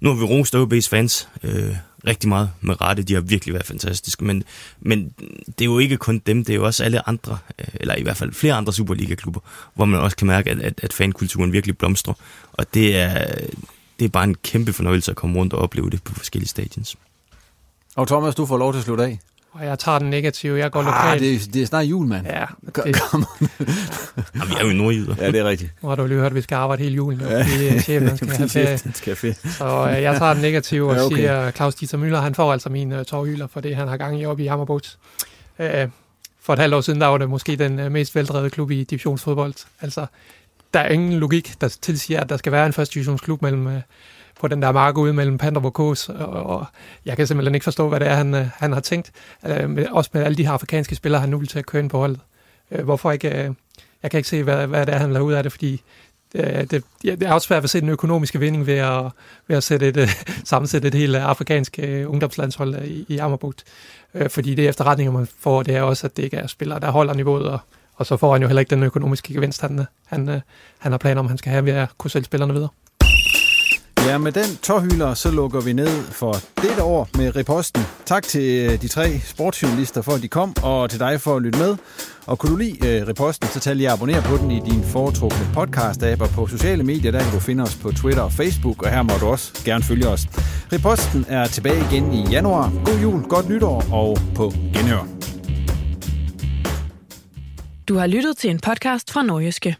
nu har vi rost OB's fans øh, rigtig meget med rette. De har virkelig været fantastiske. Men, men det er jo ikke kun dem, det er jo også alle andre, øh, eller i hvert fald flere andre Superliga-klubber, hvor man også kan mærke, at, at, at fankulturen virkelig blomstrer. Og det er, det er bare en kæmpe fornøjelse at komme rundt og opleve det på forskellige stadions. Og Thomas, du får lov til at slutte af. Og jeg tager den negative. Jeg går Ah, lokalt. det, er- det er snart jul, mand. Ja, det- kom. Jamen, vi er jo nordjyder. Ja, det er rigtigt. Nu har du lige hørt, at vi skal arbejde hele julen. Jo, fordi øh, chefen han skal have ferie. Skal have ferie. Så øh, jeg tager den negative og Ja, okay. siger, Claus Dieter Müller, han får altså min øh, tårhyler for det, han har gang i oppe i Ammerbugt. Øh, for et halvt år siden, der var det måske den øh, mest veldrevede klub i divisionsfodbold. Altså, der er ingen logik, der tilsiger, at der skal være en første divisionsklub mellem, øh, på den der mark ude mellem Panderborg og Kås, og, og jeg kan simpelthen ikke forstå, hvad det er, han, øh, han har tænkt. Øh, med, også med alle de her afrikanske spillere, han nu vil til at køre ind på holdet. Øh, hvorfor ikke... Øh, jeg kan ikke se, hvad, hvad det er, han laver ud af det, fordi øh, det, det, det er også svært at se den økonomiske vinding ved at, ved at sætte et, øh, sammensætte et helt afrikansk ungdomslandshold i, i Ammerbugt. Fordi det efterretninger, man får, det er også, at det ikke er spillere, der holder niveauet, og, og så får han jo heller ikke den økonomiske gevinst, han, han, han har planer om, han skal have ved at kunne sælge spillerne videre. Ja, med den tårhylder, så lukker vi ned for dette år med reposten. Tak til øh, de tre sportsjournalister for, at de kom, og til dig for at lytte med. Og kunne du lide øh, reposten, så tag lige abonner på den i din foretrukne podcast-app og på sociale medier. Der kan du finde os på Twitter og Facebook, og her må du også gerne følge os. Reposten er tilbage igen i januar. God jul, godt nytår og på genhør. Du har lyttet til en podcast fra Nordjyske.